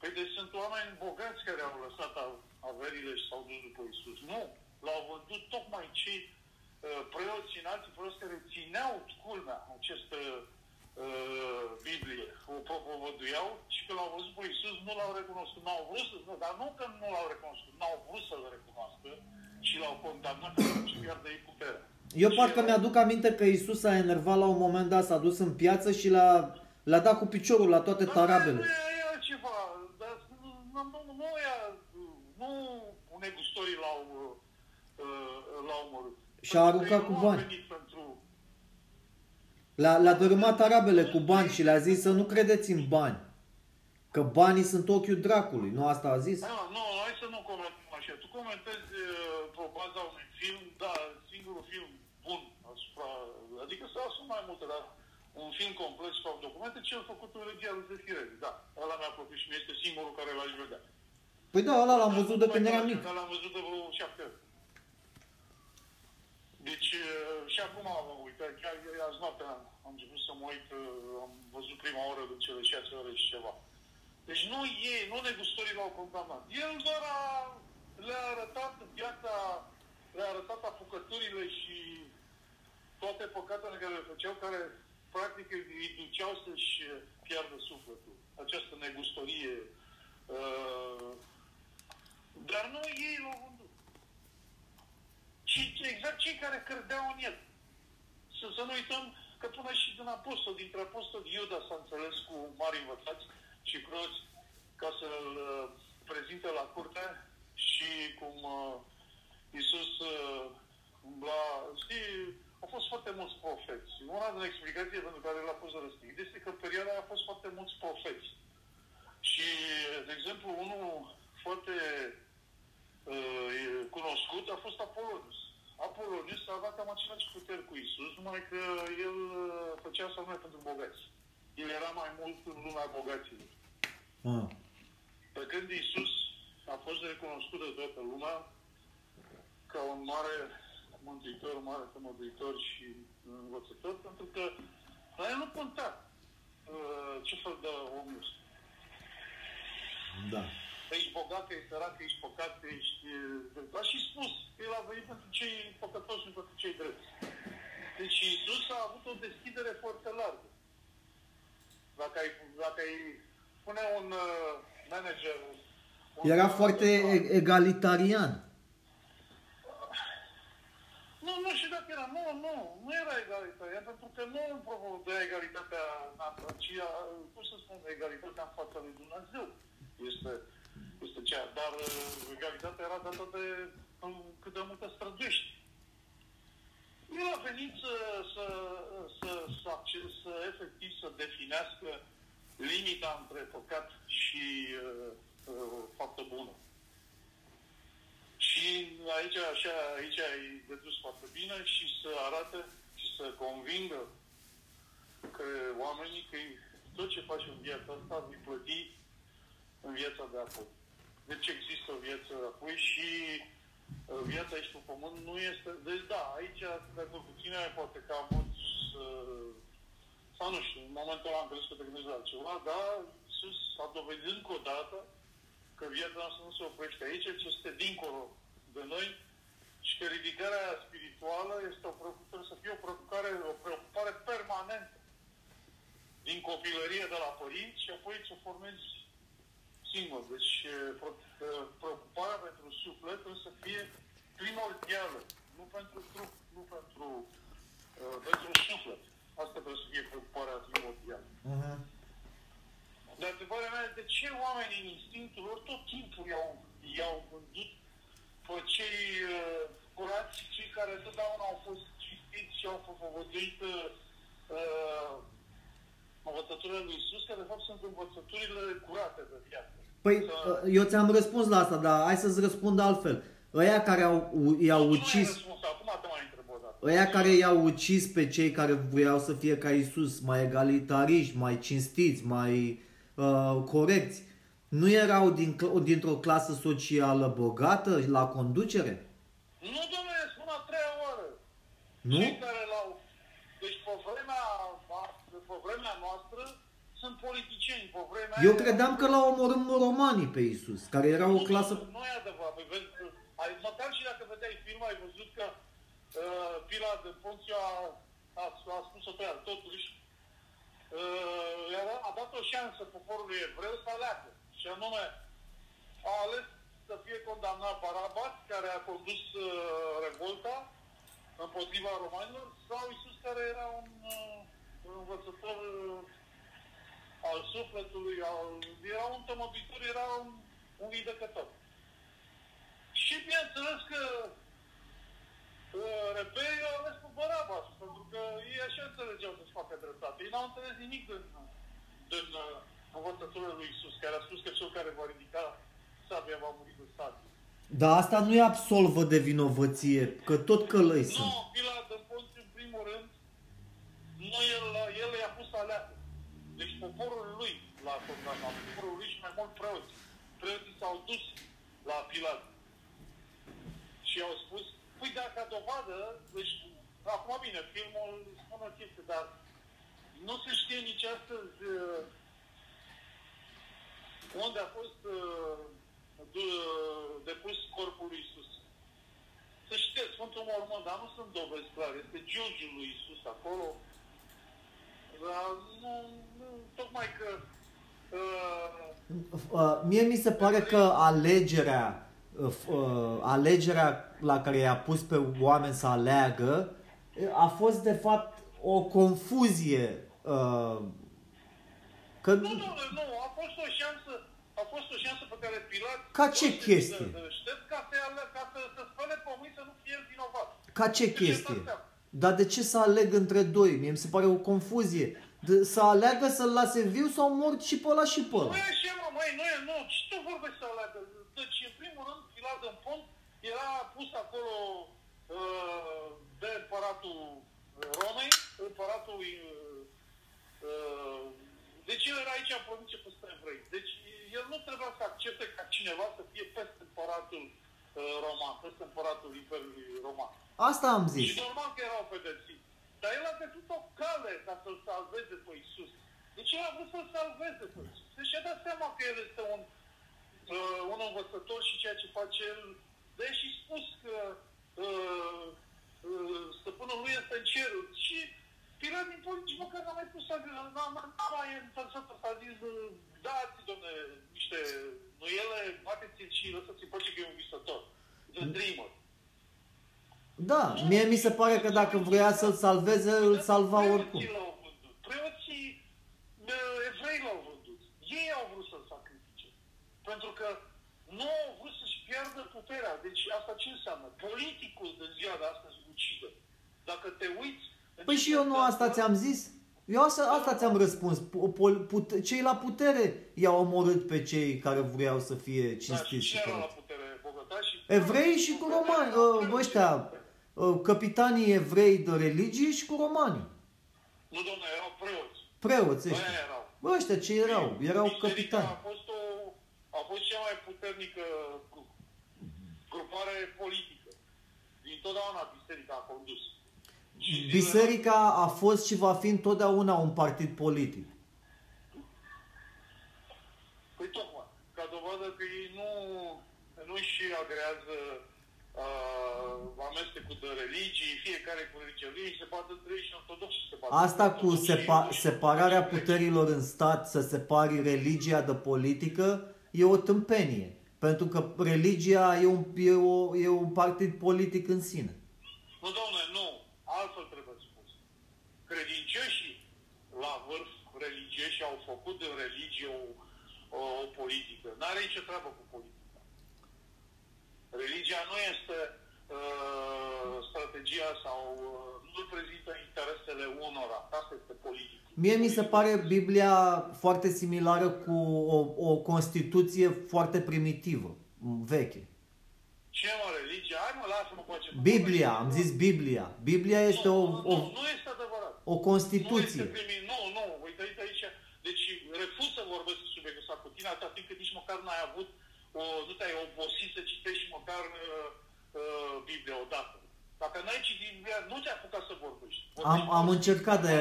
Păi deci sunt oameni bogați care au lăsat a- averile și s-au dus după Iisus. Nu, l-au vândut tocmai cei uh, preoți și alții preoți care țineau culmea această uh, Biblie, o propovăduiau și că l-au văzut pe Iisus, nu l-au recunoscut, n-au vrut să, nu, dar nu că nu l-au recunoscut, n-au vrut să-l recunoască și l-au condamnat să pierdă ei puterea. Eu Și parcă erau- mi-aduc aminte că Isus s-a enervat la un moment dat, s-a dus în piață și l-a, l-a dat cu piciorul la toate Dar tarabele. Nu e e altceva, dar nu, nu, nu, nu, e, nu negustorii l-au, uh, l-au omorât. Și a Pentru că aruncat el cu nu a bani. venit pentru... L-a, l-a dărâmat tarabele cu bani și le-a zis să nu credeți în bani. Că banii sunt ochiul dracului, nu asta a zis? Nu, nu, hai să nu comentăm așa. Tu comentezi uh, pe baza unui film, da, singurul film bun asupra... Adică s-au sunt mai multe, dar un film complet sau documente, cel făcut în regia lui Zefirezi. Da, ăla mi-a plăcut și mi este singurul care l-aș vedea. Păi da, ăla l-am văzut de când eram mic. Dar l-am văzut de vreo șapte ori. Deci, uh, și acum mă uit, chiar ieri azi noapte am, am început să mă uit, uh, am văzut prima oră de cele șase ore și ceva. Deci nu ei, nu negustorii l-au condamnat. El doar a, le-a arătat viața, le-a arătat apucăturile și toate păcatele care le făceau, care practic îi duceau să-și piardă sufletul. Această negustorie uh, Dar nu ei l-au vândut. Ci exact cei care credeau în el. Să, să nu uităm că până și din apostol, dintre apostol Iuda s-a înțeles cu mari învățați și croți ca să-l uh, prezinte la curte și cum uh, Iisus uh, umbla, știi, au fost foarte mulți profeți. Una din explicații pentru care l-a fost răstit este că în perioada a fost foarte mulți profeți. Și, de exemplu, unul foarte uh, cunoscut a fost Apolonius. Apolonius a avut cam același puteri cu Isus, numai că el uh, făcea să numai pentru bogați. El era mai mult în lumea bogaților. Ah. Pe când Isus a fost recunoscut de toată lumea ca un mare mântuitor, mare tămăduitor și învățător, pentru că la el nu conta uh, ce fel de om este. Da. Ești bogat, ești sărac, ești păcat, ești... uh, A și spus, el a venit pentru cei păcătoși și pentru cei drepți. Deci Isus a avut o deschidere foarte largă. Dacă ai, dacă ai pune un uh, manager... Un Era foarte e- egalitarian. Nu, nu știu dacă era. Nu, nu, nu era egalitatea, pentru că nu promovea egalitatea noastră, ci, a, cum să spun, egalitatea în fața lui Dumnezeu. Este, este cea. Dar uh, egalitatea era dată de um, cât de multă străduiești. El a venit să, să, să, să, acce- să efectiv să definească limita între păcat și uh, uh, faptă bună. Și aici, așa, aici ai dedus foarte bine și să arate și să convingă că oamenii că tot ce faci în viața asta vei plăti în viața de apoi. Deci există o viață apoi și uh, viața aici pe pământ nu este... Deci da, aici, dacă cu tine, poate că am mulți uh, sau nu știu, în momentul ăla am crezut că te gândești la altceva, dar Iisus a dovedit încă o dată că viața noastră nu se oprește. Aici, ci este dincolo de noi și că ridicarea spirituală este o preocupare, să fie o preocupare, o preocupare permanentă din copilărie de la părinți și apoi să formezi singur. Deci pro- preocuparea pentru suflet trebuie să fie primordială, nu pentru trup, nu pentru, uh, pentru suflet. Asta trebuie să fie preocuparea primordială. Uh-huh. Dar întrebarea mea este de ce oamenii în instinctul lor tot timpul i-au, i-au vândut pe cei uh, curați, cei care totdeauna au fost cinstiți și au făvăduit uh, învățăturile lui Isus, care de fapt sunt învățăturile curate de viață. Păi, Să- eu ți-am răspuns la asta, dar hai să-ți răspund altfel. Ăia care au, i-au Nu mai ai ucis, răspuns, acum te mai întreb o dată. ăia care i-au ucis pe cei care voiau să fie ca Isus, mai egalitariști, mai cinstiți, mai uh, corecți, nu erau din, cl- dintr-o clasă socială bogată la conducere? Nu, domnule, spun a treia oară. Nu? Cei care l-au... Deci pe vremea, noastră, pe vremea noastră sunt politicieni, pe vremea Eu aia- credeam că l-au omorât romanii pe Isus, care era o Nu, clasă... Nu, nu e adevărat. Păi, vezi, ai, măcar și dacă vedeai film, ai văzut că uh, Pila de Ponțiu a, a, a spus-o pe ea. Totuși, uh, era, a dat o șansă poporului evreu să aleagă. Și anume, a ales să fie condamnat Barabat, care a condus uh, revolta împotriva romanilor, sau Isus, care era un, uh, un învățător uh, al sufletului, al, era un tămăduitor, era un, un judecător. Și bineînțeles că uh, rebelii au ales pe Barabas, pentru că ei așa înțelegeau să-și facă dreptate. Ei n-au înțeles nimic din, din uh, învățăturile lui Isus, care a spus că cel care va ridica sabia va muri de sabie. Dar asta nu e absolvă de vinovăție, că tot călăi Nu, sunt. Pilat de Ponțiu, în primul rând, nu el, el i-a pus să aleagă. Deci poporul lui l-a condamnat, poporul lui și mai mult preoți. Preoții s-au dus la Pilat și au spus, păi dacă dovadă, deci, acum bine, filmul spune o chestie, dar nu se știe nici astăzi uh, unde a fost uh, du- depus corpul lui Isus. Să știți, Sfântul Mormânt, dar nu sunt dovezi clare, este giugiul lui Isus acolo. Dar nu, nu, tocmai că uh, Uh, Mie mi se pare că alegerea uh, uh, alegerea la care i-a pus pe oameni să aleagă a fost de fapt o confuzie. Uh, că... Nu, nu, nu, a fost o șansă, a fost o șansă pe care Pilat... Ca ce chestie? Știți, ca să, ca să, să spăle pomii să nu fie vinovat. Ca ce chestie? Dar de ce să aleg între doi? Mie mi se pare o confuzie. De, să aleagă să-l lase viu sau mort și pe ăla și pe ăla. Nu e așa, mă, măi, nu e, nu. Ce tu vorbești să aleagă? Deci, în primul rând, Pilat în pont era pus acolo uh, de împăratul Romei, împăratul uh, uh, deci el era aici în provincie peste evrei. Deci el nu trebuia să accepte ca cineva să fie peste împăratul uh, roman, peste împăratul Imperiului Roman. Asta am zis. Și normal că erau pedepsiți. Dar el a găsit o cale ca să-l salveze pe Isus. Deci el a vrut să-l salveze pe Isus. Deci a dat seama că el este un, uh, un învățător și ceea ce face el. Deși spus că uh, uh, stăpânul lui este în cer. Și Pilat din politici măcar n-a mai pus să n-a mai învățat s-a zis dați, domne, niște nuiele, bateți-l și lăsați-l pace că e un visător. The dreamer. Da, mie mi se pare că dacă vrea să-l salveze, îl salva oricum. Preoții evrei l-au vândut. Ei au vrut să-l sacrifice. Pentru că nu au vrut să-și pierdă puterea. Deci asta ce înseamnă? Politicul de ziua de astăzi ucide. Dacă te uiți... Păi și eu nu asta ți-am zis? Eu asta, asta ți-am răspuns. Put, cei la putere i-au omorât pe cei care vreau să fie da, cinstiți. Da, și, și la putere? Bogăta și... Evrei și cu romani, ă, ăștia, ă, capitanii evrei de religie și cu romani. Nu, domnule, erau preoți. Preoți ăștia. erau. Bă, ăștia ce erau? Erau capitani. A fost, o, a fost cea mai puternică grupare politică. Din totdeauna biserica a condus. Biserica a fost și va fi întotdeauna un partid politic. Păi tocmai, ca dovadă că ei nu, nu și agrează uh, amestecul de religii, fiecare cu religia lui, se poate între ei și ortodoxi se poate. Asta cu sepa- separarea puterilor în stat, să separi religia de politică, e o tâmpenie. Pentru că religia e un, e, o, e un partid politic în sine. Nu, domnule, nu. Altfel trebuie spus. Credincioșii la vârf religioși au făcut de religie o, o, o politică. N-are nicio treabă cu politica. Religia nu este uh, strategia sau uh, nu prezintă interesele unora. Asta este politică. Mie mi se pare Biblia foarte similară cu o, o Constituție foarte primitivă, veche. Ce mă, religia? Hai mă, lasă-mă cu acest Biblia, am zis Biblia. Biblia este nu, o, o... Nu, nu este adevărat. O Constituție. Nu, este primi... nu, nu, uite, uite aici. Deci refuz să vorbesc subiectul ăsta cu tine, atâta timp cât nici măcar n-ai avut, o, nu te-ai obosit să citești măcar uh, uh, Biblia odată. Dacă n-ai citit Biblia, nu te-ai apucat să vorbești. vorbești am, am încercat, dar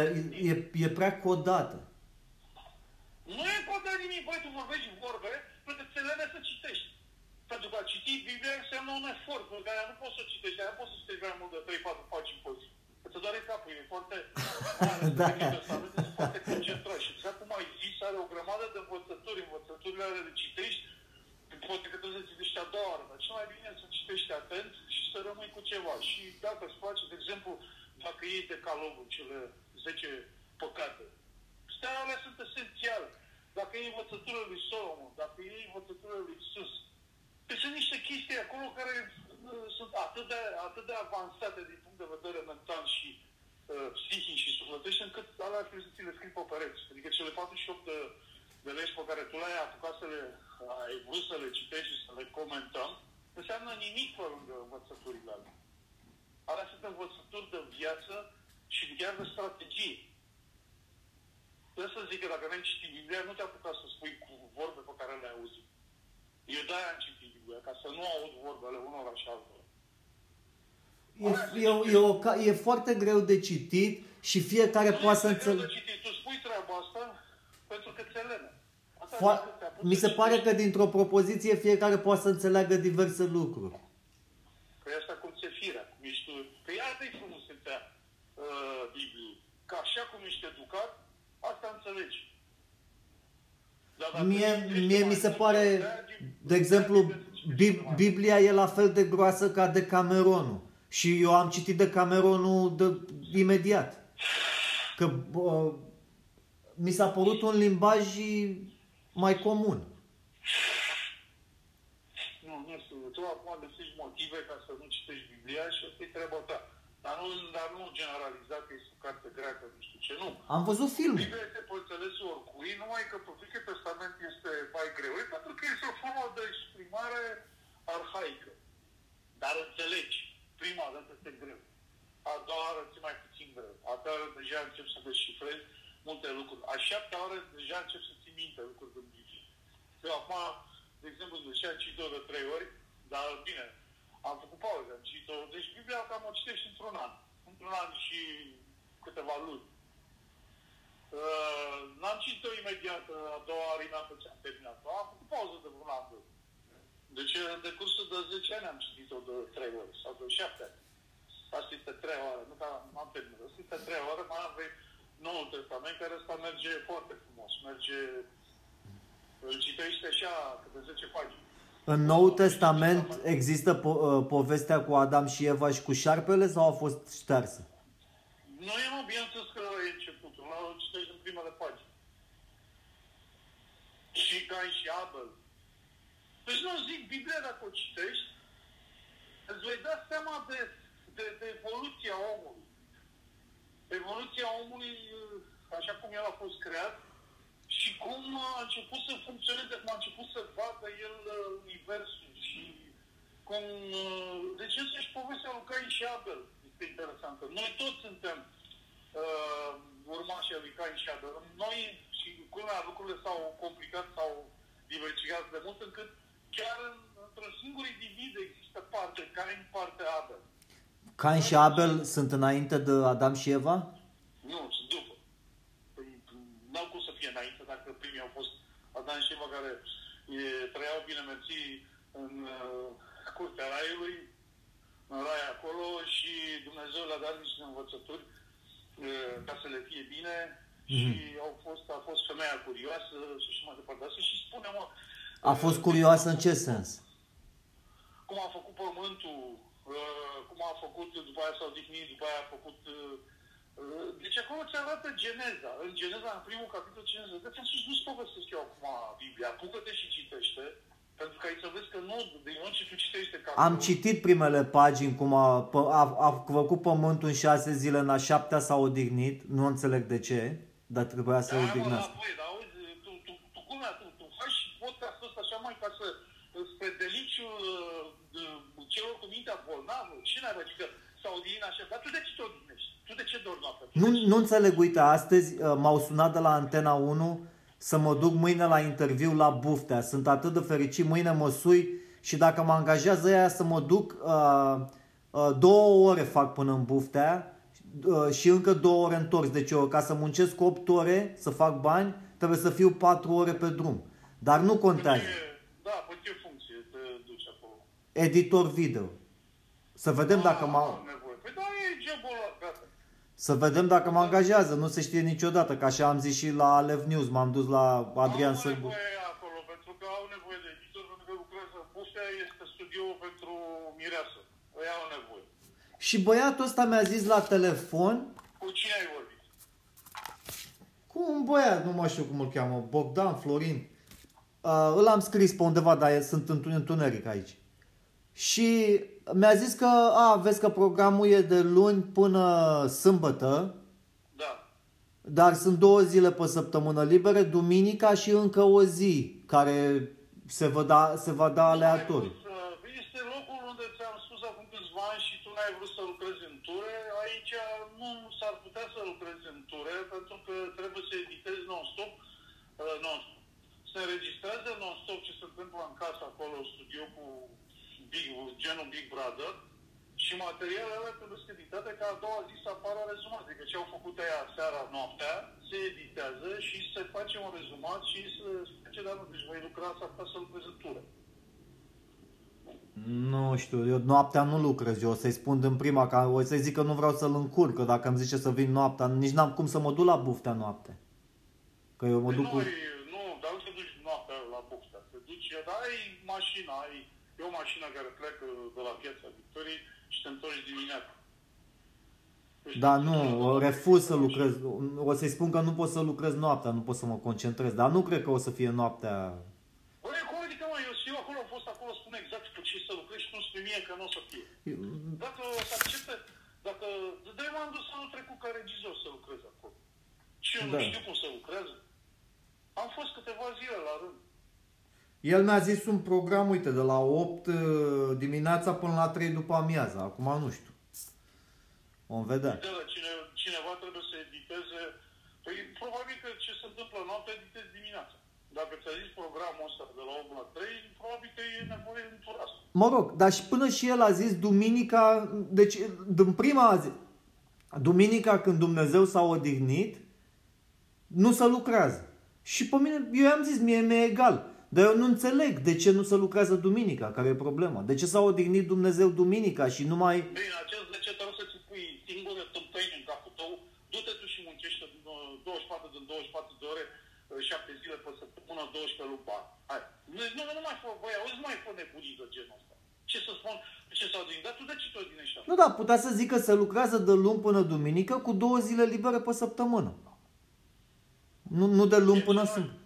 e, e prea codată. Nu e codat nimic, băi, tu vorbești vorbe, pentru că ți le să citești. Pentru că a citi Biblia înseamnă un efort, pentru că aia nu poți să citești, aia poți să citești mai mult de 3-4 pagini pe zi. Îți doare capul, e foarte... da. Să foarte concentrat. Și exact cum ai zis, are o grămadă de învățături, învățăturile alea de citești, poate că trebuie să citești a doua oară, dar cel mai bine să citești atent și să rămâi cu ceva. Și dacă îți place, de exemplu, dacă iei decalogul, cele 10 păcate, astea alea sunt esențiale. Dacă iei învățăturile lui Solomon, dacă iei învățăturile lui Isus, deci sunt niște chestii acolo care uh, sunt atât de, atât de avansate din punct de vedere mental și uh, psihic și sufletește, încât alea trebuie să ți le scrii pe pereți. Adică cele 48 de, de legi pe care tu le-ai apucat să le, ai vrut să le citești și să le comentăm, înseamnă nimic pe lângă învățăturile alea. Alea sunt învățături de viață și chiar de strategie. Trebuie să zic că dacă n-ai citit Biblia, nu te apuca să spui cu vorbe pe care le-ai auzit. Eu de-aia am citit Biblia, ca să nu aud vorbele unora și altora. E, e, e, o, e foarte greu de citit și fiecare nu poate să înțeleagă. Tu spui treaba asta pentru că înțelege. Fo- mi se pare că dintr-o propoziție fiecare poate să înțeleagă diverse lucruri. Păi asta cum se firea, cum ești tu. Păi asta e frumusețea uh, Bibliei. Că așa cum ești educat, asta înțelegi. Mie, mie mi se pare, de exemplu, Bib- Biblia e la fel de groasă ca de Cameronul. Și eu am citit de Cameronul de, imediat. Că uh, mi s-a părut un limbaj mai comun. Nu, nu știu. Tu acum găsești motive ca să nu citești Biblia și asta e treaba ta. Dar nu, dar nu generaliza că este o carte greacă, nu știu ce, nu. Am văzut filme. Biblia este pe înțelesul oricui, numai că pe Vechiul Testament este mai greu. E pentru că este o formă de exprimare arhaică. Dar înțelegi. Prima dată este greu. A doua oară ți mai puțin greu. A doua oară deja încep să descifrezi multe lucruri. A șaptea oară deja încep să ții minte lucruri din Biblie. Eu acum, de exemplu, deja am citit-o de trei ori, dar bine, am făcut pauză, am citit-o. Deci Biblia cam o citești într-un an. Într-un an și câteva luni. Uh, n-am citit-o imediat uh, a doua oară imediat ce am terminat. Am făcut pauză de vreun an. doi. Deci în decursul de 10 ani am citit-o de 3 ori sau de 7 ani. Asta este 3 ore, nu că am terminat. Asta este 3 ore, mai avem Noul Testament, care ăsta merge foarte frumos. Merge, îl citește așa, câte 10 pagini. În Noul Testament există po- uh, povestea cu Adam și Eva și cu șarpele sau a fost ștersă? Nu e mă, bineînțeles că e începutul, la o citești în primele pagini. Și Cain și Abel. Deci nu zic, Biblia dacă o citești, îți vei da seama de, de, de evoluția omului. Evoluția omului, așa cum el a fost creat, și cum a început să funcționeze, cum a început să vadă el uh, universul și cum... uh, Deci este și povestea lui Cain și Abel este interesantă. Noi toți suntem uh, urmașii lui Cain și Abel. Noi, și culmea, lucrurile s-au complicat, s-au diversificat de mult încât chiar în, într-un singur individ există parte Cain, parte Abel. Cain și Abel sunt înainte de Adam și Eva? Nu, sunt după. Păi, N-au cum să fie înainte dacă primii au fost Adam și Eva care e, trăiau bine mersi în uh, curtea raiului, în rai acolo și Dumnezeu le-a dat niște învățături uh, ca să le fie bine și au fost, a fost femeia curioasă și așa mai departe. Asta și spune, mă, A fost curioasă în ce sens? cum a făcut pământul, uh, cum a făcut, după aia s-a odihnit, după aia a făcut... uh, uh, Deci acolo ți arată Geneza. În Geneza, în primul capitol, Geneza. Deci am spus, nu-ți povestesc eu acum Biblia, apucă-te și citește, pentru că aici să vezi că nu, din moment ce tu citești de Am citit primele pagini cum a, pă- a, a făcut pământul în șase zile, în a șaptea s-a odihnit. Nu înțeleg de ce, dar trebuia să Da, mă, odihnească. da, băi, dar auzi, tu, tu, tu, cum tu, tu faci podcastul ăsta așa mai ca să spre deliciul uh, celor cu mintea bolnavă, cine ar că s-au odihnit așa, dar tu de ce te odihnești? Tu de ce dormi noaptea? Tu Nu, de ce- nu înțeleg, uite, astăzi uh, m-au sunat de la Antena 1 să mă duc mâine la interviu la Buftea. Sunt atât de fericit, mâine mă sui și dacă mă angajează ea să mă duc, uh, uh, două ore fac până în Buftea uh, și încă două ore întors. Deci eu, ca să muncesc 8 ore, să fac bani, trebuie să fiu 4 ore pe drum. Dar nu contează. Ce- Da, pe ce funcție te duci acolo? Editor video. Să vedem dacă Ah, mă... am nevoie. Păi da, e jobul ăla, gata. Să vedem dacă mă angajează, nu se știe niciodată, ca așa am zis și la Alev News, m-am dus la Adrian au Sârbu. nevoie acolo, pentru că au nevoie de editor, pentru că lucrează. Buftea este studioul pentru mireasă. Îi au nevoie. Și băiatul ăsta mi-a zis la telefon, Cu cine ai vorbit? cu un băiat, nu mai știu cum îl cheamă, Bogdan, Florin. Uh, îl am scris pe undeva, dar e- sunt în întuneric aici. Și mi-a zis că, a, vezi că programul e de luni până sâmbătă, Da. dar sunt două zile pe săptămână libere, duminica și încă o zi, care se va da, se va da aleatoriu. Ai vrut să- Este locul unde ți-am spus acum câțiva ani și tu n-ai vrut să lucrezi în ture. Aici nu s-ar putea să lucrezi în ture pentru că trebuie să editezi non-stop. Uh, non se înregistrează non-stop ce se întâmplă în casă acolo, studio cu Big, genul Big Brother. Și materialele alea trebuie să editate ca a doua zi să apară rezumat. Adică ce au făcut aia seara, noaptea, se editează și se face un rezumat și se face, dar nu, deci voi lucra să să lucrezi în ture. Nu știu, eu noaptea nu lucrez, eu o să-i spun din prima, că o să-i zic că nu vreau să-l încurc, că dacă îmi zice să vin noaptea, nici n-am cum să mă duc la buftea noapte. Că eu mă Păi duc nu, cu... ai, nu, dar nu te duci noaptea la buftea. Te duci, dar ai mașina, ai E o mașină care pleacă de la piața Victoriei și te întorci dimineața. Deci, Da, nu, refuz să lucrez. O să-i spun că nu pot să lucrez noaptea, nu pot să mă concentrez. Dar nu cred că o să fie noaptea. Băi, cum adică, mă, eu, eu acolo am fost acolo, spune exact cu ce să lucrezi și nu spune mie că nu o să fie. Dacă o să accepte, dacă... De m-am dus anul trecut ca regizor să lucrez acolo. Și eu Da. nu știu cum să lucrez. Am fost câteva zile la rând. El mi-a zis un program, uite, de la 8 uh, dimineața până la 3 după amiază. Acum nu știu. Vom vedea. Da, dar cine, cineva trebuie să editeze. Păi probabil că ce se întâmplă noaptea editezi dimineața. Dacă ți-a zis programul ăsta de la 8 la 3, probabil că e nevoie într-o asta. Mă rog, dar și până și el a zis duminica, deci din prima zi, duminica când Dumnezeu s-a odihnit, nu se lucrează. Și pe mine, eu i-am zis, mie mi-e egal. Dar eu nu înțeleg de ce nu se lucrează duminica, care e problema. De ce s-a odihnit Dumnezeu duminica și nu mai... Bine, acest de ce trebuie să-ți pui singure tâmpeni în capul tău, du-te tu și muncește uh, 24 din 24 de ore, 7 zile pe săptămână, 12 luni pe an. Hai. Nu, nu, nu mai fă, băi, auzi, nu mai fă nebunii de genul ăsta. Ce să spun, ce s-au din, dar tu de ce te odinești așa? Nu, da, putea să zică să lucrează de luni până duminică cu două zile libere pe săptămână. Nu, nu de luni până Deci, sâmbătă.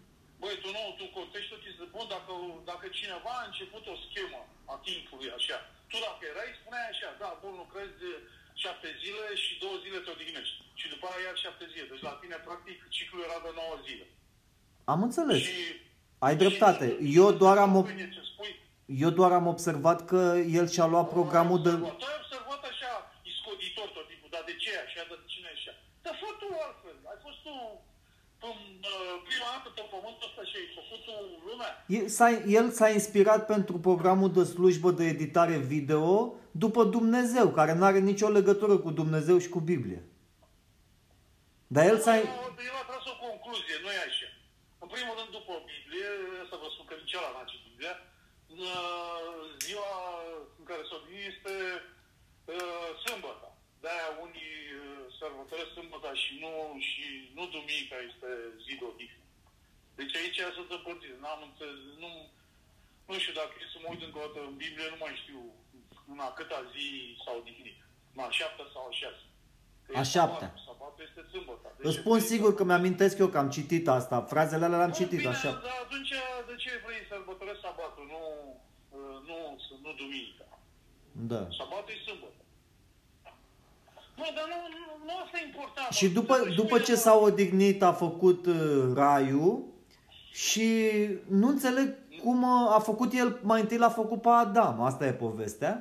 Băi, tu nu, tu contextul ți se bun dacă, dacă cineva a început o schemă a timpului așa. Tu dacă erai, spuneai așa, da, bun, lucrezi de șapte zile și două zile te odihnești. Și după aia iar șapte zile. Deci la tine, practic, ciclul era de 9 zile. Am înțeles. Și, Ai dreptate. și- Eu doar am ob- Bine, ce spui, Eu doar am observat că el și-a luat programul de... Tu ai observat așa iscoditor tot timpul, dar de ce e așa, de cine e așa? Dar fă tu altfel. Ai fost tu în uh, prima dată pe pământul ăsta și ai făcut tu lumea. El s-a, el s-a inspirat pentru programul de slujbă de editare video după Dumnezeu, care nu are nicio legătură cu Dumnezeu și cu Biblie. Dar el s-a... El a tras o concluzie, nu e așa. În primul rând, după Biblie, să vă spun că nici ăla n-a citit Biblia, uh, ziua în care s-o vine este uh, sâmbătă. De-aia unii uh, sărbătoresc sâmbătă și nu, și nu duminica este zi de odihnă. Deci aici sunt împărțit. N-am înțeles, nu, nu știu dacă e să mă uit încă o dată în Biblie, nu mai știu în a câta zi s-a odihnit. În a șaptea sau a șasea. Că e A șaptea. sabatul, Sabatul este sâmbătă. Deci Îți spun e- sigur că mi-amintesc eu că am citit asta. Frazele alea le-am Bun, citit bine, așa. Dar atunci de ce vrei să sărbătoresc sabatul, nu, uh, nu, nu duminica? Da. Sabatul e sâmbătă. Nu, dar nu, nu, nu asta e important. Și mă. după, Deci după nu e- ce s-a odihnit a făcut uh, raiul și nu înțeleg cum uh, a făcut el, mai întâi l-a făcut pe Adam, asta e povestea.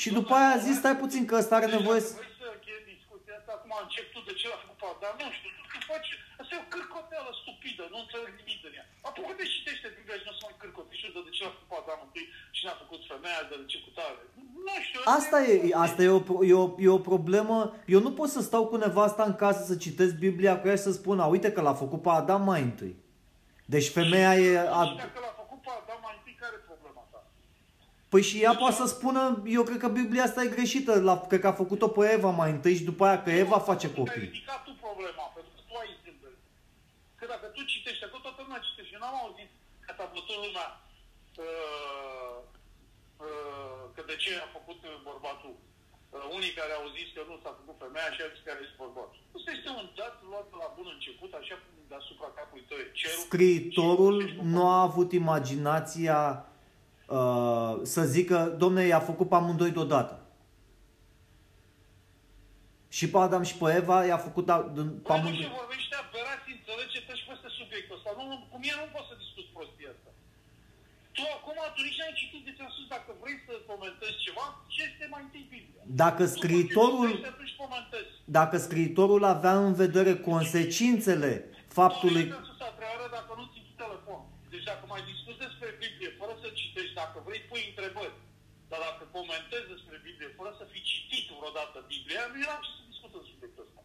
Și după aia a zis, stai puțin că ăsta are Deci nevoie dacă să... vrei să încheiem discuția asta, acum încep tu de ce l-a făcut pe Adam, nu știu, tu că faci, asta e o cârcoteală stupidă, nu înțeleg nimic din ea. Apucă-te și citește Biblia și nu o să mai cârcotești și de ce l-a făcut pe Adam întâi și n-a făcut femeia, de ce cu tare. Nu știu. Asta e, asta e o, pro- e, o, e o problemă. Eu nu pot să stau cu nevasta în casă să citesc Biblia cu ea și să spun, a, uite că l-a făcut pe Adam mai întâi. Deci femeia e... A... Și dacă l-a făcut pe Adam mai întâi, care e problema ta? Păi și ea poate să spună, eu cred că Biblia asta e greșită, la, cred că a făcut-o pe Eva mai întâi și după aia că Eva face Ai copii. ridicat tu problema, pentru că tu ai zâmbet. Că dacă tu citești, că toată lumea citește, eu n-am auzit că s-a bătut lumea uh, uh, că de ce a făcut uh, bărbatul. Uh, unii care au zis că nu s-a făcut femeia și alții care zis bărbatul. Asta este un dat luat de la bun început, așa cum deasupra capului tău e cerul. Scriitorul și- nu a avut imaginația uh, să zică, domne, i-a făcut pe amândoi deodată. Și pe Adam și pe Eva i-a făcut da, din- pe Păi nu amândoi. știu, vorbește aberați, înțelegeți și peste subiectul ăsta. Nu, cu mine nu poți să discuți prostia asta. Tu acum, tu nici n-ai citit de ți-am spus, dacă vrei să comentezi ceva, ce este mai întâi Biblia? Dacă Tu scriitorul, citești, atunci comentezi. dacă scriitorul avea în vedere consecințele faptului... Nu, nu e treabă dacă nu ții telefon. Deci dacă mai discuți despre Biblie fără să citești, dacă vrei pui întrebări, dar dacă comentezi despre Biblie fără să fi citit vreodată Biblia, nu era ce să discut în subiectul ăsta.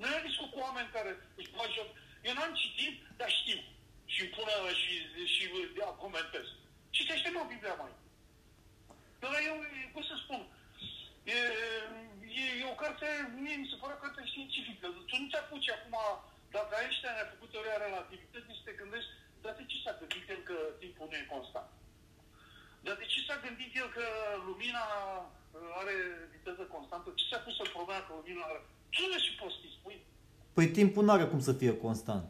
Nu eu discut cu oameni care își fac joc. Eu n-am citit, dar știu. Și îmi pune și, și da, comentez. Citește mă Biblia mai. Dar eu, cum să spun, e, e, e o carte, mie mi se pare o carte științifică. Tu nu te apuci acum, dacă Einstein a făcut teoria relativității, să te gândești, dar de ce s-a gândit el că timpul nu e constant? Dar de ce s-a gândit el că lumina uh, are viteză constantă? Ce s-a pus să problema că lumina are? Ce le și poți spui? Păi timpul nu are cum să fie constant.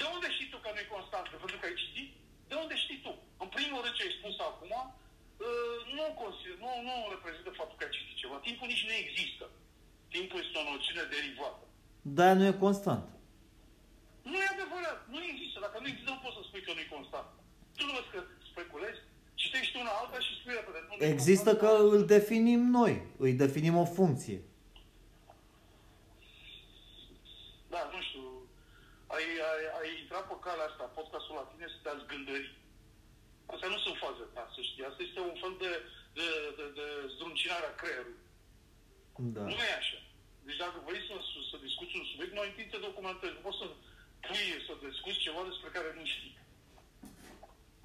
De unde știi tu că nu e constant? Pentru că ai citit? De unde știi tu? În primul rând ce ai spus acum, uh, nu, consider, nu, nu reprezintă faptul că ai citit ceva. Timpul nici nu există. Timpul este o noțiune derivată. Dar nu e constant. Nu e adevărat. Nu există. Dacă nu există, nu poți să spui că nu e constant. Tu nu vezi că speculezi, citești una alta și spui repede. Nu e Există constant. că îl definim noi, îi definim o funcție. Da, nu știu. Ai, ai, ai intrat pe calea asta, podcastul la tine, să te-ați gândări. Astea nu sunt faze, da, să știi. Asta este un fel de, de, de, de zdruncinare a creierului. Da. Nu e așa. Deci dacă vrei să, să, să discuți un subiect, mai întâi te documentezi. Nu poți să pui, să discuți ceva despre care nu știi.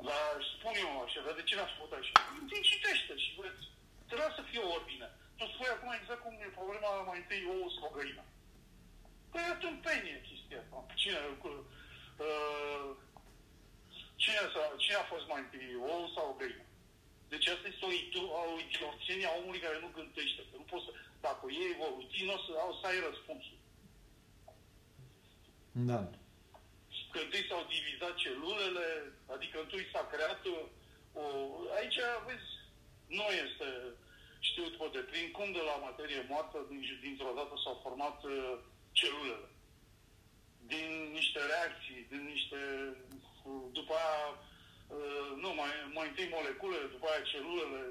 Dar spun eu așa, dar de ce n-ați făcut așa? Întâi citește și vezi. Trebuie să fie o ordine. Tu spui acum exact cum e problema mai întâi ouă sau găină. Păi e tâmpenie chestia asta. Cine, cu, uh, cine, s-a, cine a fost mai întâi, ou sau găină? Deci asta este o, idu- o idioțenie a omului care nu gândește. Că nu poți să, dacă e evolutiv, nu o să, o să ai răspunsul. Da. Că întâi s-au divizat celulele, adică întâi s-a creat o... o aici, vezi, nu este știut pe deplin cum de la materie moartă, din, dintr-o dată s-au format uh, celulele. Din niște reacții, din niște... uh, după aia, uh, nu, mai, mai întâi moleculele, după aia celulele.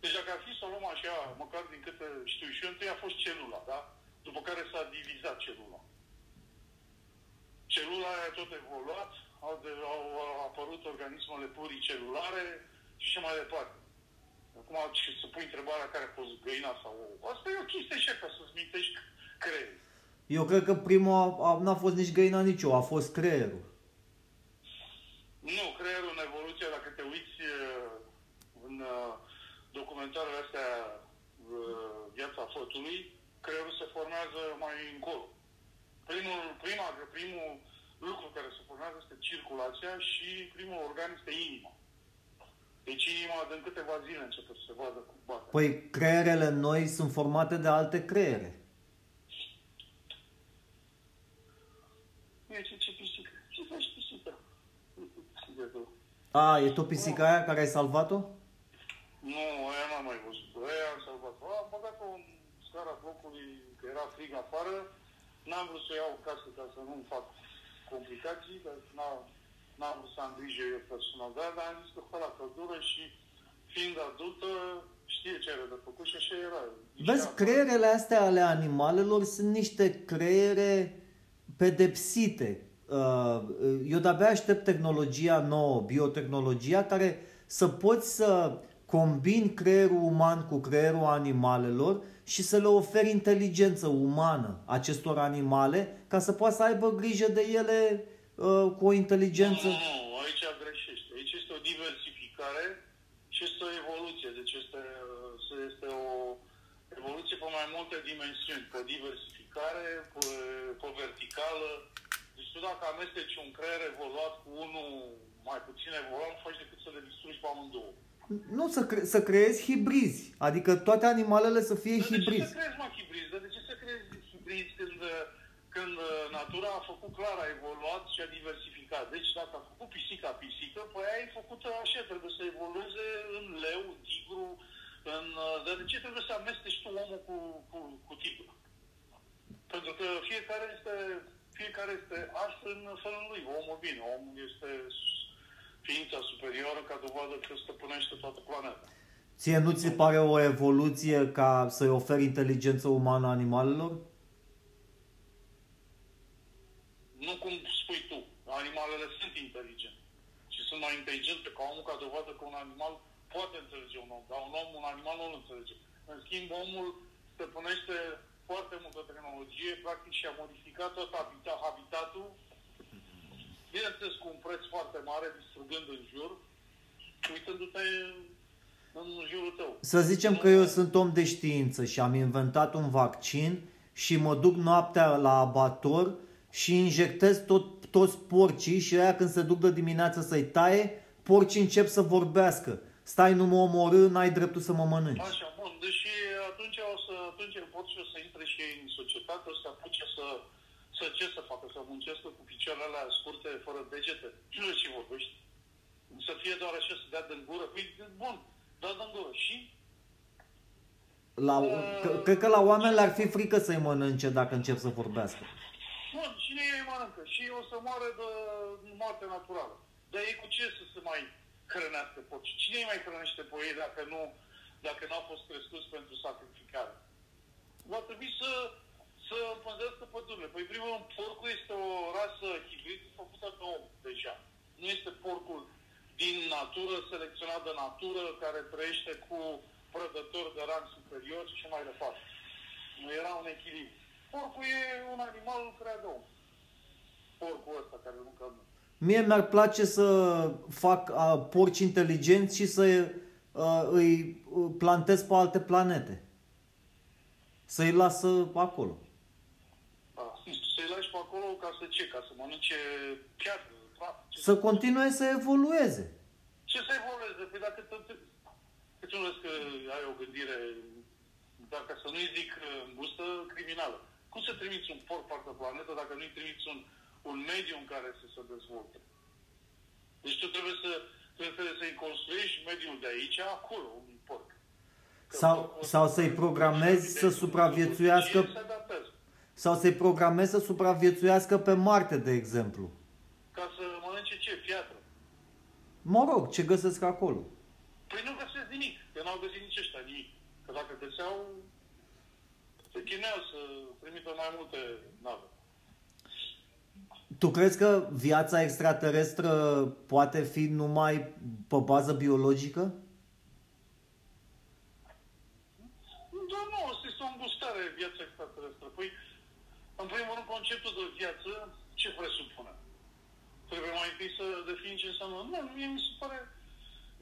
Deci dacă ar fi să o luăm așa, măcar din câte știu și eu, întâi a fost celula, da? După care s-a divizat celula celula aia tot evoluat, au, de, au, au apărut organismele pluricelulare și așa mai departe. Acum, ce să pui întrebarea care a fost găina sau ou. Asta e o chestie așa, ca să-ți mintești creierul. Eu cred că primul a, a, n-a fost nici găina, nici eu, a fost creierul. Nu, creierul în evoluție, dacă te uiți uh, în uh, documentarele astea uh, Viața fătului, creierul se formează mai încolo. Primul, prima, primul lucru care se formează este circulația și primul organ este inima. Deci inima de în câteva zile începe să se vadă cum bate. Păi creierele noi sunt formate de alte creiere. E ce, ce pisică? Ce faci pisică? Pisică tu. A, e tot pisica aia care ai salvat-o? Nu, aia n-am mai văzut. Aia am salvat-o. Am băgat-o în scara blocului, că era frig afară. N-am vrut să o iau casă ca să nu-mi fac complicații, că n-am, n-am vrut să am grijă eu personal. Dar, dar am zis că fă la căldură și fiind adultă, știe ce are de făcut și așa era. Vezi, Ieșea creierele astea ale animalelor sunt niște creiere pedepsite. Uh, Eu de-abia aștept tehnologia nouă, biotehnologia, care să poți să combini creierul uman cu creierul animalelor și să le oferi inteligență umană acestor animale ca să poată să aibă grijă de ele uh, cu o inteligență. Nu, nu, nu, aici greșește. Aici este o diversificare și este o evoluție. Deci este, este o evoluție pe mai multe dimensiuni. Pe diversificare, pe, pe verticală. Deci tu dacă amesteci un creier evoluat cu unul mai puțin evoluat, nu faci decât să le distrugi pe amândouă. Nu, să, cre- să creezi hibrizi, adică toate animalele să fie Dar de ce hibrizi. să crezi, mă, hibrizi? Dar de ce să crezi hibrizi când, când uh, natura a făcut clar, a evoluat și a diversificat? Deci dacă a făcut pisica pisică, păi aia e făcută așa, trebuie să evolueze în leu, tigru, în... uh, Dar de ce trebuie să amesteci tu omul cu, cu, cu tigru? Pentru că fiecare este, fiecare este ars în felul lui. Omul bine, omul este ființa superioară ca dovadă că stăpânește toată planeta. Ție nu ți se pare o evoluție ca să-i oferi inteligență umană animalelor? Nu cum spui tu. Animalele sunt inteligente. Și sunt mai inteligente ca omul ca dovadă că un animal poate înțelege un om, dar un om, un animal nu-l înțelege. În schimb, omul stăpânește foarte multă tehnologie, practic și-a modificat tot habita, habitatul, bineînțeles cu un preț foarte mare, distrugând în jur, uitându-te în jurul tău. Să zicem că eu sunt om de știință și am inventat un vaccin și mă duc noaptea la abator și injectez tot, toți porcii și aia când se duc de dimineață să-i taie, porci încep să vorbească. Stai, nu mă omorâ, n-ai dreptul să mă mănânci. Așa, bun, deși atunci o să, atunci pot și să intre și ei în societate, o să apuce să, să ce să facă, să muncească cu picioarele alea scurte, fără degete. Nu știu ce vorbești. Să fie doar așa, să dea din gură. Păi, bun, da din gură. Și? La, c- cred că la oameni le-ar fi frică să-i mănânce dacă încep să vorbească. Bun, cine ei mănâncă? Și o să moară de moarte naturală. Dar ei cu ce să se mai hrănească porci? Cine îi mai hrănește pe ei dacă nu, dacă n-au fost crescuți pentru sacrificare? Va trebui să, să pânzească pădurile. Păi, primul rând, porcul este o rasă hibrid făcută de om deja. Nu este porcul din natură, selecționat de natură, care trăiește cu prădători de rang superior și mai departe. Nu era un echilibru. Porcul e un animal creat de om. Porcul ăsta care nu cămă. Mie mi-ar place să fac a, porci inteligenți și să a, îi uh, plantez pe alte planete. Să-i lasă acolo. Da. Să-i lași pe acolo ca să ce? Ca să mănânce piatră, praf? Ce, Să continue să evolueze. ce să evolueze? Păi dacă tot... Că tu nu vezi că ai o gândire, dacă să nu-i zic îngustă, criminală. Cum să trimiți un porc pe altă planetă dacă nu-i trimiți un, un mediu în care să se dezvolte? Deci tu trebuie să trebuie să-i construiești mediul de aici, acolo, un porc. Că Sau, porcul sau ăsta să-i trebuie programezi să să supraviețuiască se adapteze. sau să-i programezi să supraviețuiască pe Marte, de exemplu. Ca să mănânce ce? Piatră. Mă rog, ce găsesc acolo. Păi nu găsesc nimic, că n-au găsit nici ăștia nimic. Că dacă găseau, se chineau să trimită mai multe nave. Tu crezi că viața extraterestră poate fi numai pe bază biologică? Dar nu, asta este o îngustare viața extraterestră. Păi, în primul rând, conceptul de viață, ce presupune? Trebuie mai întâi să defini ce înseamnă. Nu, mie mi se pare,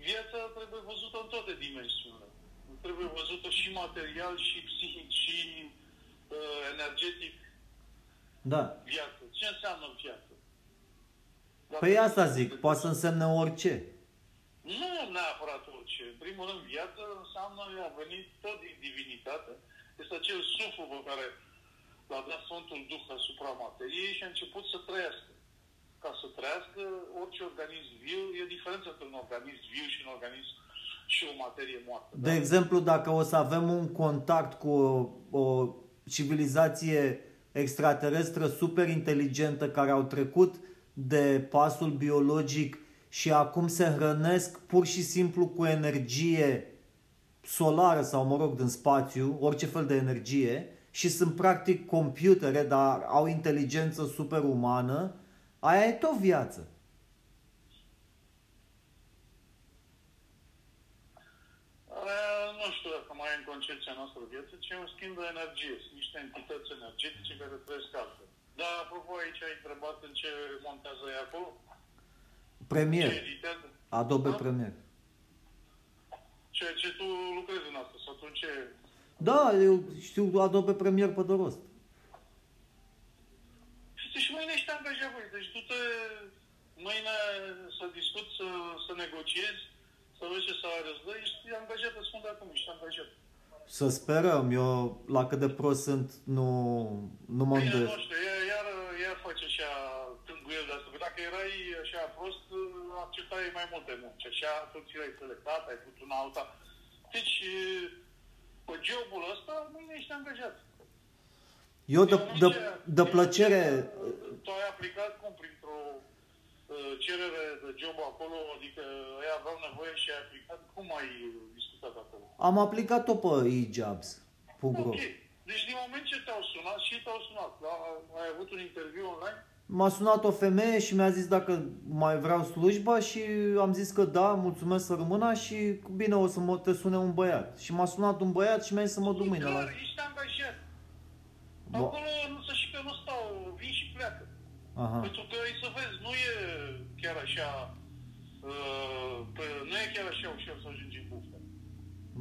viața trebuie văzută în toate dimensiunile. Trebuie văzută și material, și psihic, și uh, energetic Da. viață. Ce înseamnă viață? Dacă Păi asta zic, poate să însemne orice. Nu neapărat orice. În primul rând, viață înseamnă, a venit tot din divinitate. Este acel suflu pe care l-a dat Sfântul Duh asupra materiei și a început să trăiască. Ca să trăiască, orice organism viu, e diferență între un organism viu și un organism și o materie moartă. De exemplu, dacă o să avem un contact cu o, o civilizație extraterestră super inteligentă care au trecut de pasul biologic și acum se hrănesc pur și simplu cu energie solară sau, mă rog, din spațiu, orice fel de energie, și sunt practic computere, dar au inteligență superumană, aia e tot viață. Uh, nu știu dacă mai e în concepția noastră viață, ci e un schimb de energie. Sunt niște entități energetice care trăiesc altfel. Dar, apropo, aici ai întrebat în ce montează ei acolo? Premiere. Ce editează? Adobe Da? Premiere. Ceea ce tu lucrezi în asta, sau tu ce... Da, eu știu Adobe Premiere pe de rost. Și și mâine ești angajat, băi. Deci tu te mâine să discuți, să, să negociezi, să vezi ce salariu îți dă, ești angajat, îți spun de acum, ești angajat. Să sperăm, eu la cât de prost sunt, nu, nu mă Bine, îndoiesc. nu știu, iar, iar, iar face așa tânguiel de asta. Că dacă erai așa prost, acceptai mai multe munci. Așa, tu ți ai selectat, ai putut una alta. Deci, pe jobul ăsta, mâine ești angajat. Eu de, Eu nu de, știu, de eu plăcere, nu știu, Tu ai aplicat cum printr-o uh, cerere de job acolo, adică ei aveau nevoie și ai aplicat, cum ai discutat acolo? am aplicat-o pe e-jobs.ro. Ok. Deci din moment ce te-au sunat și te-au sunat, da? ai avut un interviu online? M-a sunat o femeie și mi-a zis dacă mai vreau slujba și am zis că da, mulțumesc să rămână și bine o să mă, te sune un băiat. Și m-a sunat un băiat și mi-a zis să mă duc mâine la... Clar, ești angajat. Bă. Acolo nu să și că nu stau, vin și pleacă. Aha. Pentru că ai să vezi, nu e chiar așa, uh, pe, nu e chiar așa ușor să ajungi în buftă.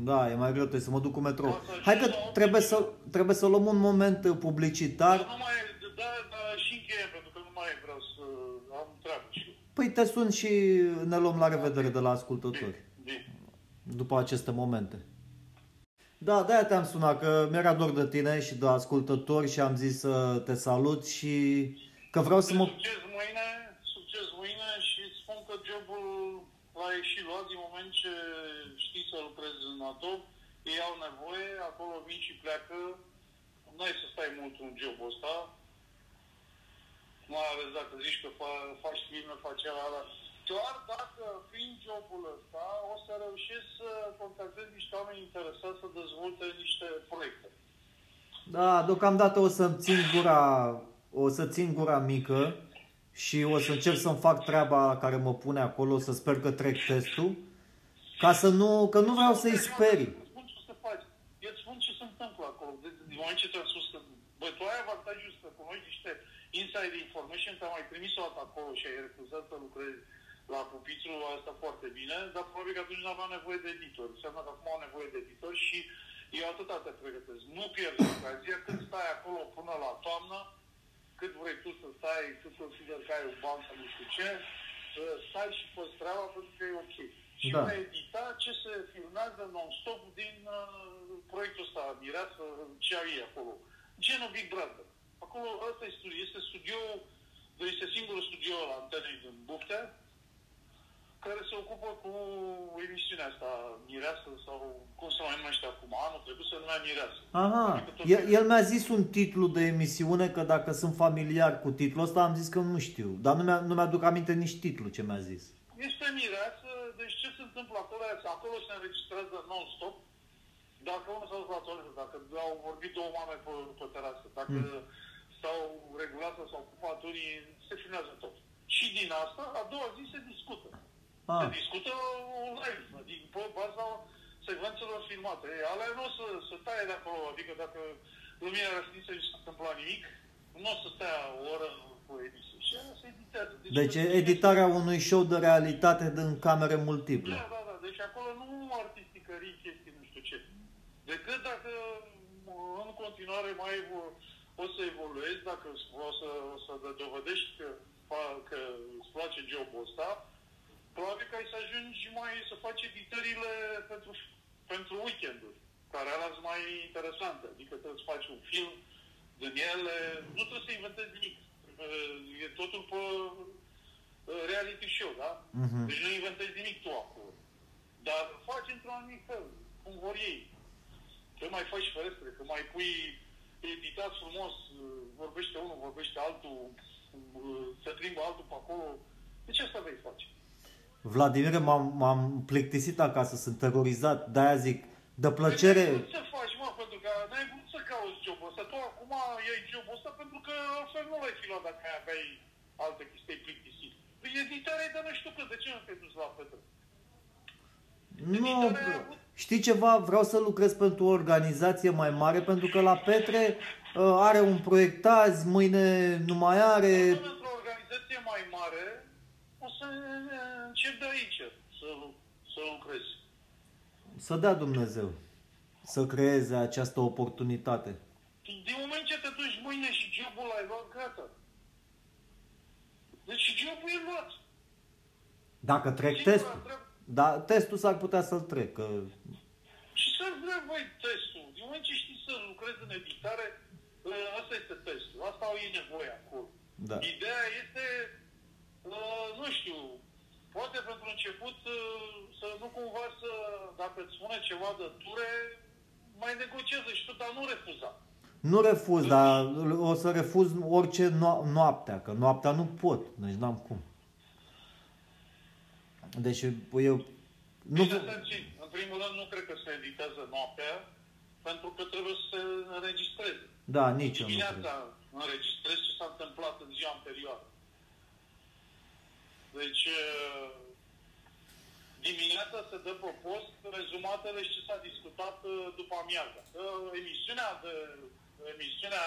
Da, e mai greu, trebuie să mă duc cu metrou. O să Hai că ajungi la trebuie să, obiectiv. trebuie să luăm un moment uh, publicitar. Dar nu mai, da, da, și încheie, pentru că nu mai vreau să am treabă și eu. Păi te sun și ne luăm la revedere de la ascultători. Bine. După aceste momente. Da, de-aia te-am sunat, că mi-era dor de tine și de ascultători și am zis să te salut și că vreau să mă... Succes mâine, succes mâine și îți spun că jobul l-a ieșit luat din moment ce știi să lucrezi în Adobe, ei au nevoie, acolo vin și pleacă, nu ai să stai mult în jobul ăsta, mai ales dacă zici că fa- faci filme, faci ala. Doar dacă, prin jobul ăsta, o să reușești să contactezi niște oameni interesați să dezvolte niște proiecte. Da, deocamdată o să-mi țin gura, o să țin gura mică și o să încerc să-mi fac treaba care mă pune acolo, să sper că trec testul, ca să nu, că nu vreau să-i sperii. Îți spun ce să faci. Eu îți spun ce se întâmplă acolo. De, din moment ce ți-am spus că, bă, tu ai avantajul să cunoști niște inside information, te-am mai trimis o dată acolo și ai refuzat să lucrezi la pupitru, asta foarte bine, dar probabil că atunci nu aveam nevoie de editor. Înseamnă că acum au nevoie de editor și eu atâta te pregătesc. Nu pierzi ocazia când stai acolo până la toamnă, cât vrei tu să stai, tu consider că ai o bancă, nu știu ce, să stai și pe treaba pentru că e ok. Și Da. da. edita ce se filmează non-stop din uh, proiectul ăsta, Mireasă, ce au ei acolo. Genul Big Brother. Acolo, ăsta e studio, este studio, este singurul studio la antenei din Buftea, care se ocupă cu emisiunea asta, Mireasă, sau cum se mai numește acum, anul trecut se numea Mireasă. Aha, Adică tot- el, el mi-a zis un titlu de emisiune, că dacă sunt familiar cu titlul ăsta, am zis că nu știu. Dar nu, mi-a, nu mi-aduc aminte nici titlul ce mi-a zis. Este mireasă, deci ce se întâmplă acolo? Acolo se înregistrează non-stop. Dacă unul s-a dus la toaletă, dacă au vorbit două mame pe, pe terasă, dacă Mm. S-au regulat sau s-au ocupat unii, se filmează tot. Și din asta, a doua zi se discută. Se Ah, discută live, adică pe baza secvențelor filmate. Ei, alea nu o să, să taie de acolo, adică dacă lumina răstinsă și s-a întâmplat nimic, nu o să stea o oră cu emisie. Și aia se editează. deci editarea unui show de realitate din camere multiple. Da, da, da. Deci acolo nu artisticării, chestii, nu știu ce. Decât dacă în continuare mai evo- o să evoluezi, dacă o să, o să dovedești că, fa- că îți place jobul ăsta, probabil că ai să ajungi mai să faci editările pentru, pentru weekenduri, care alea sunt mai interesante. Adică trebuie să faci un film din ele, nu trebuie să inventezi nimic. E totul pe uh, reality show, da? Mhm. Deci nu inventezi nimic tu acolo. Dar faci într-un anumit fel, cum vor ei. Că mai faci ferestre, că mai pui editat frumos, uh, vorbește unul, vorbește altul, uh, se plimbă altul pe acolo. Deci asta vei face. Vladimir, m-am, m-am plictisit acasă, sunt terorizat, de-aia zic, de plăcere... Păi, Ce faci, mă, pentru că n-ai vrut să cauți jobul ăsta. Tu acum iei jobul ăsta pentru că altfel nu l-ai fi luat dacă ai aveai alte chestii plictisit. Păi editarea e de nu știu cât, de ce nu te-ai dus la Petru? Nu, știi ceva, vreau să lucrez pentru o organizație mai mare, pentru că la Petre uh, are un proiect azi, mâine nu mai are... Până într-o organizație mai mare, o să încep de aici să, să lucrezi. Să dea Dumnezeu să creeze această oportunitate. Din moment ce te duci mâine și jobul l-ai luat, gata. Deci jobul e luat. Dacă trec Singura testul, treabă- dar testul s-ar putea să-l trec, că Și să vrea voi testul. Din moment ce știi să lucrezi în editare, ă, asta este testul. Asta au ei nevoie acolo. da. Ideea este, ă, nu știu, poate pentru început ă, să nu cumva să, dacă îți spune ceva de ture, mai negociază și tu, dar nu refuza. Nu refuz, dar o să refuz orice no- noaptea, că noaptea nu pot, deci n-am cum. Deci eu nu... Bine, atenție, în primul rând, nu cred că se editează noaptea, pentru că trebuie să se înregistreze. Da, nici eu nu cred. Dimineața înregistrez ce s-a întâmplat în ziua anterioară. Deci, uh, dimineața se dă pe post rezumatele și ce s-a discutat uh, după amiază. Uh, Emisiunea de emisiunea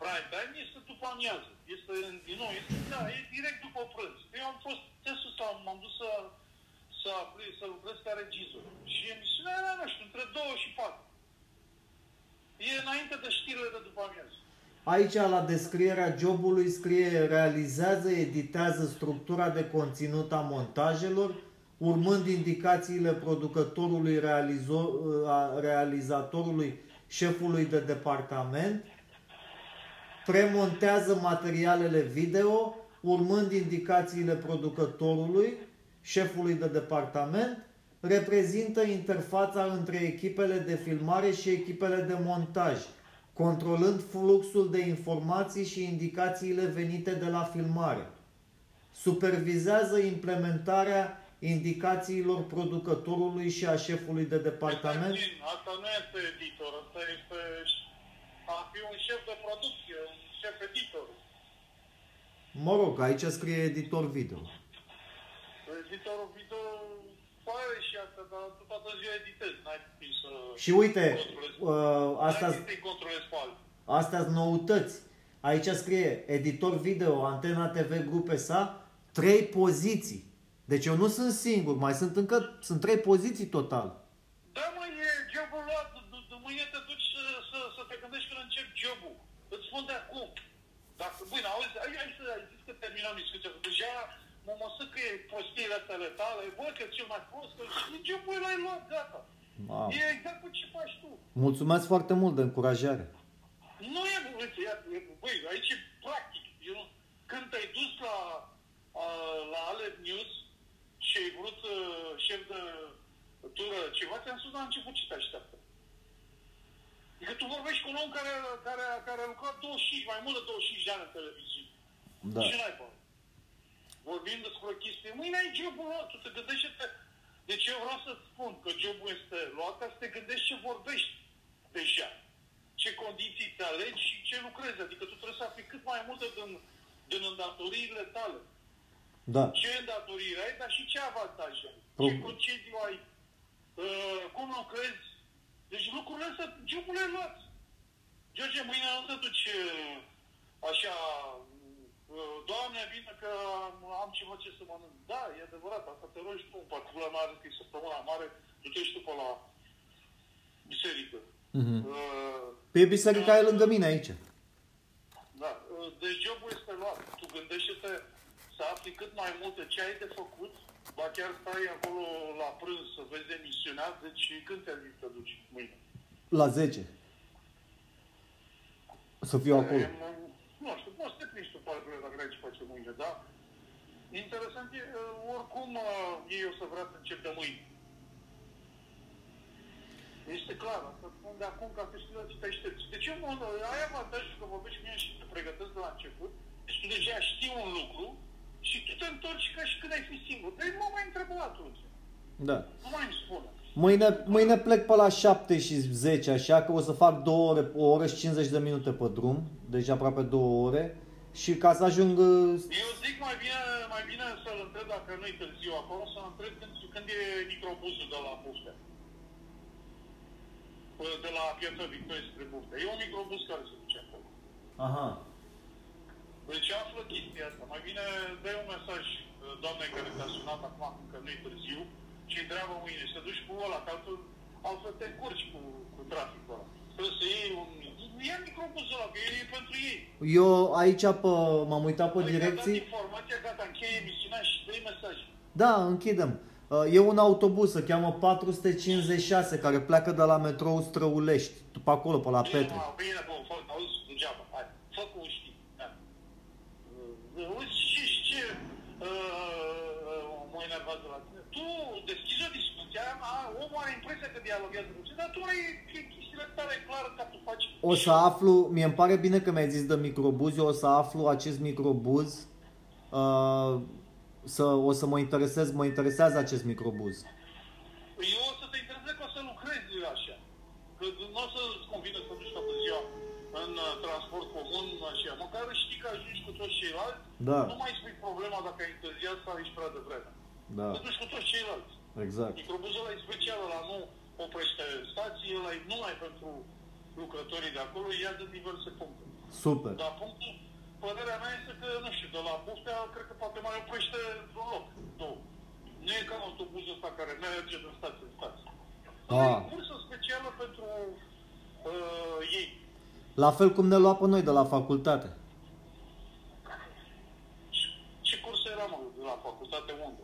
prime time este după amiază. Este, din nou, este, da, e direct după prânz. Eu am fost testul sau m-am dus să, să, apri, să lucrez ca regizor. Și emisiunea era, nu știu, între 2 și 4. E înainte de știrile de după amiază. Aici, la descrierea jobului, scrie realizează, editează structura de conținut a montajelor, urmând indicațiile producătorului, realizo- a realizatorului, șefului de departament, premontează materialele video, urmând indicațiile producătorului, șefului de departament, reprezintă interfața între echipele de filmare și echipele de montaj, controlând fluxul de informații și indicațiile venite de la filmare. Supervizează implementarea indicațiilor producătorului și a șefului de departament. Asta nu este editor, asta este a fi un șef de producție, un șef editor. Mă rog, aici scrie editor video. Editorul video pare și asta, dar tu toată ziua editezi, n-ai timp să... Și uite, uh, asta N-ai timp să-i controlezi pe alții. astea sunt noutăți. Aici scrie editor video, Antena TV Grup SA, trei poziții. Deci eu nu sunt singur, mai sunt încă, sunt trei poziții total. Da, mă, e jobul luat, d- d- mâine te duci să, să, să te gândești când începi jobul. Îți spun de acum. Dacă, bine, auzi, hai, hai să ai zis că terminăm discuția, că deja mă mă că e prostiile astea ale tale, bă, că cel mai prost, că și jobul l-ai luat, gata. Wow. E exact cu ce faci tu. Mulțumesc foarte mult de încurajare. Nu e, uite, ia, e- băi, aici e practic. Eu, nu- când te-ai dus la, a, la Alert News și ai vrut uh, șef de tură ceva, ți-am spus la început ce te așteaptă. Adică tu vorbești cu un om care, care, care a lucrat 25, mai mult de 25 de ani în televiziune. Da. Ce n-ai bă? Vorbim despre o chestie. Mâine ai jobul luat, tu te gândești te... Deci eu vreau să spun că jobul este luat ca să te gândești ce vorbești deja. Ce condiții te alegi și ce lucrezi. Adică tu trebuie să afli cât mai multe din, din îndatoririle tale. Da. Ce îndatoriri ai, dar și ce avantaje ai. Pro- Ce concediu ai. Uh, cum lucrezi. Deci lucrurile astea, jobul e luat. George, mâine nu te duci uh, așa, uh, Doamne, bine că am, am ceva ce să mănânc. Da, e adevărat, asta te rogi tu, în particular mai ales că e săptămâna mare, tu te și tu pe la biserică. Mhm. Uh, Pe biserica e lângă mine aici. da, uh, deci jobul este luat. Tu gândește-te să afli cât mai multe ce ai de făcut, ba chiar stai acolo la prânz să vezi emisiunea, deci când te zis să duci mâine? La 10. Să fiu acolo. E, Nu știu, poți să te prinzi tu pe dacă vrei ce face mâine, da? Interesant e, uh, oricum uh, ei o să vrea să încep de mâine. Este clar, asta spun de acum ca să știi la ce te aștepți. Deci eu mă, ai avantajul că vorbești cu mine și te pregătesc de la început, deci tu deja știi un lucru și tu te întorci ca și când ai fi singur. Deci mă mai întreb atunci. Da. Nu mai îmi spune. Mâine, mâine plec pe la 7 și 10, așa că o să fac 2 ore, o oră și 50 de minute pe drum, deci aproape 2 ore. Și ca să ajung... uh, Eu zic mai bine, mai bine să-l întreb dacă nu-i târziu acolo, să-l întreb când, când e microbuzul de la Buftea. De la Piața Victoriei spre Buftea. E un microbuz care se duce acolo. Aha. Deci află chestia asta. Mai bine dă un mesaj uh, doamnei care te-a sunat acum, că nu-i târziu, și întreabă mâine, să duci cu ăla, că altfel, altfel te încurci cu, cu traficul ăla. Trebuie să iei un... Ia microbuzul ăla, că e pentru ei. Eu aici pe, m-am uitat pe Adică a dat direcții. informația, gata, încheie emisiunea și dă mesaj. Da, închidem. Uh, E un autobuz, se cheamă 456, care pleacă de la metrou Străulești, pe acolo, pe la Petre. Bine, bine, bun, fă, auzi, degeaba, hai, fă cum știi. Da. Uh, Uite și și ce uh, uh, mă enervează la tine. Tu deschizi o discuție, a, omul are impresia că dialoguează cu tine, dar tu ai chestiile tale clare ca tu faci. O să aflu, mie îmi pare bine că mi-ai zis de microbuz, eu o să aflu acest microbuz, uh, să, o să mă interesez, mă interesează acest microbuz. Eu o să te intereseze că o să lucrezi așa. Că nu o să-ți convine să duci toată ziua în uh, transport comun, așa. Măcar știi că ajungi cu toți ceilalți, Da. nu mai spui problema dacă ai întârziat sau ești prea devreme. Da, Te duci cu toți ceilalți. exact. Microbuzul ăla e special, ăla nu oprește stații, ăla e numai pentru lucrătorii de acolo, ia de diverse puncte. Super. Dar punctul, părerea mea este că, nu știu, de la Buftea, cred că poate mai oprește un loc, două. Nu e ca autobuzul ăsta care merge din stație în stație. Ah. E cursă specială pentru uh, ei. La fel cum ne lua pe noi de la facultate. Ce curs era, mă, de la facultate unde?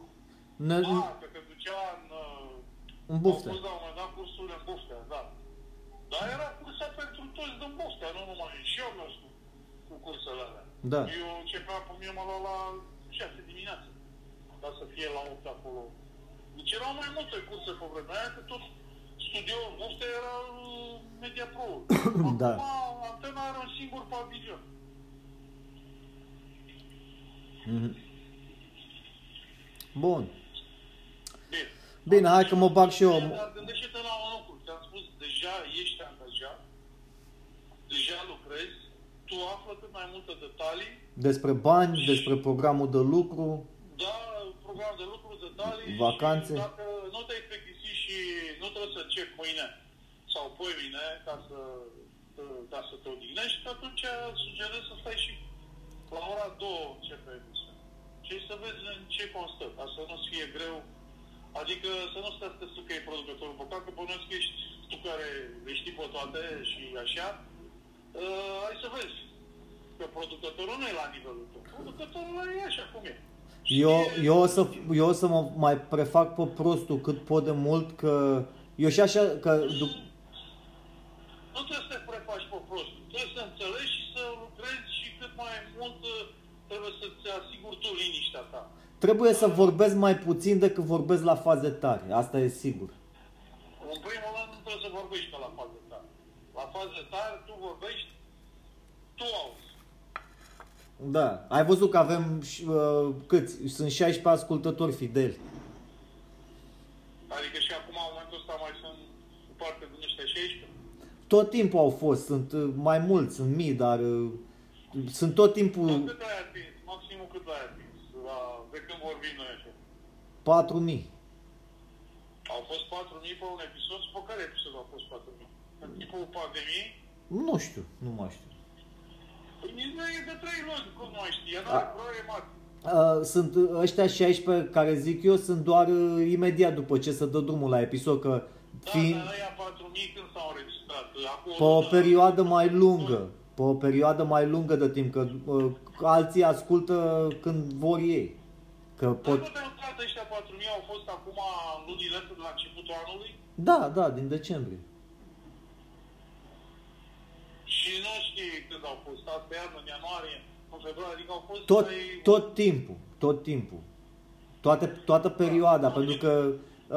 Ne, Ah, că te ducea în... uh, în bufte. Au pus la un moment dat cursurile în Buftea, da. Dar era cursa pentru toți din Buftea, nu numai. Și eu am mers cu, cu cursele alea. Da. Eu începeam, pe mine mă lua la 6 dimineața. Ca să fie la 8 acolo. Deci erau mai multe curse pe vremea aia, că tot studioul în Buftea era uh, Media Pro. Da. Acum antena are un singur pavilion. Mhm. Bun. Bine. Bine, hai că mă bag și eu. Dar gândește-te la un lucru. Ți-am spus, deja ești angajat, deja lucrezi, tu află cât mai multe detalii, Despre bani, despre programul de lucru. da, program de lucru, detalii, Vacanțe. și dacă nu te-ai plictisit și nu trebuie să începi mâine sau poi mâine ca să, ca să te odihnești, atunci sugerez să stai și la ora 2 începe emisiunea. Și să vezi în ce constă, ca să nu-ți fie greu Adică să nu stați să te spui că e producătorul păcat, că bănuiesc că ești tu care le știi pe toate și așa. Uh, hai să vezi că producătorul nu e la nivelul tău. Producătorul ăla e așa cum e. Eu, Și- eu, o să, eu o să mă mai prefac pe prostul cât pot de mult că... Eu și așa, că... dup- Nu trebuie să te prefaci pe prost. Trebuie să înțelegi și să lucrezi și cât mai mult uh, trebuie să-ți asiguri tu liniștea ta. Trebuie să vorbesc mai puțin decât vorbesc la faze tare. Asta e sigur. În primul rând nu trebuie să vorbești ca la fază tare. La fază tare tu vorbești, tu auzi. Da. Ai văzut că avem și, uh, câți? Sunt 16 ascultători fideli. Adică și acum, în momentul ăsta, mai sunt parte din ăștia 16. Tot timpul au fost, sunt uh, mai mulți, sunt mii, dar uh, sunt tot Mm. timpul Cât ai atins? Maximul cât ai atins? La, de când vorbim noi așa? 4000. Au fost 4.000 pe un episod? Și pe care episod au fost 4.000? În timpul pandemiei? Nu știu, nu mai știu. Păi nici nu e de 3 luni, cum nu mai știi? E A- n-are proiect mare. Uh, sunt uh, ăștia 16 care zic eu sunt doar uh, imediat după ce se dă drumul la episod că Da, fiind dar ăia 4.000 când s-au înregistrat? Acum pe o perioadă mai lungă, pe o perioadă mai lungă de timp că uh, alții ascultă când vor ei. Că Dar pot nu te-ai uitat ăștia 4.000 au fost acum în lunile astea de la începutul anului? Da, da, din decembrie. Și nu știi când au fost, asta iarnă, în ianuarie, în februarie, adică au fost Tot, mai- tot timpul, tot timpul. Toate, toată perioada, pentru că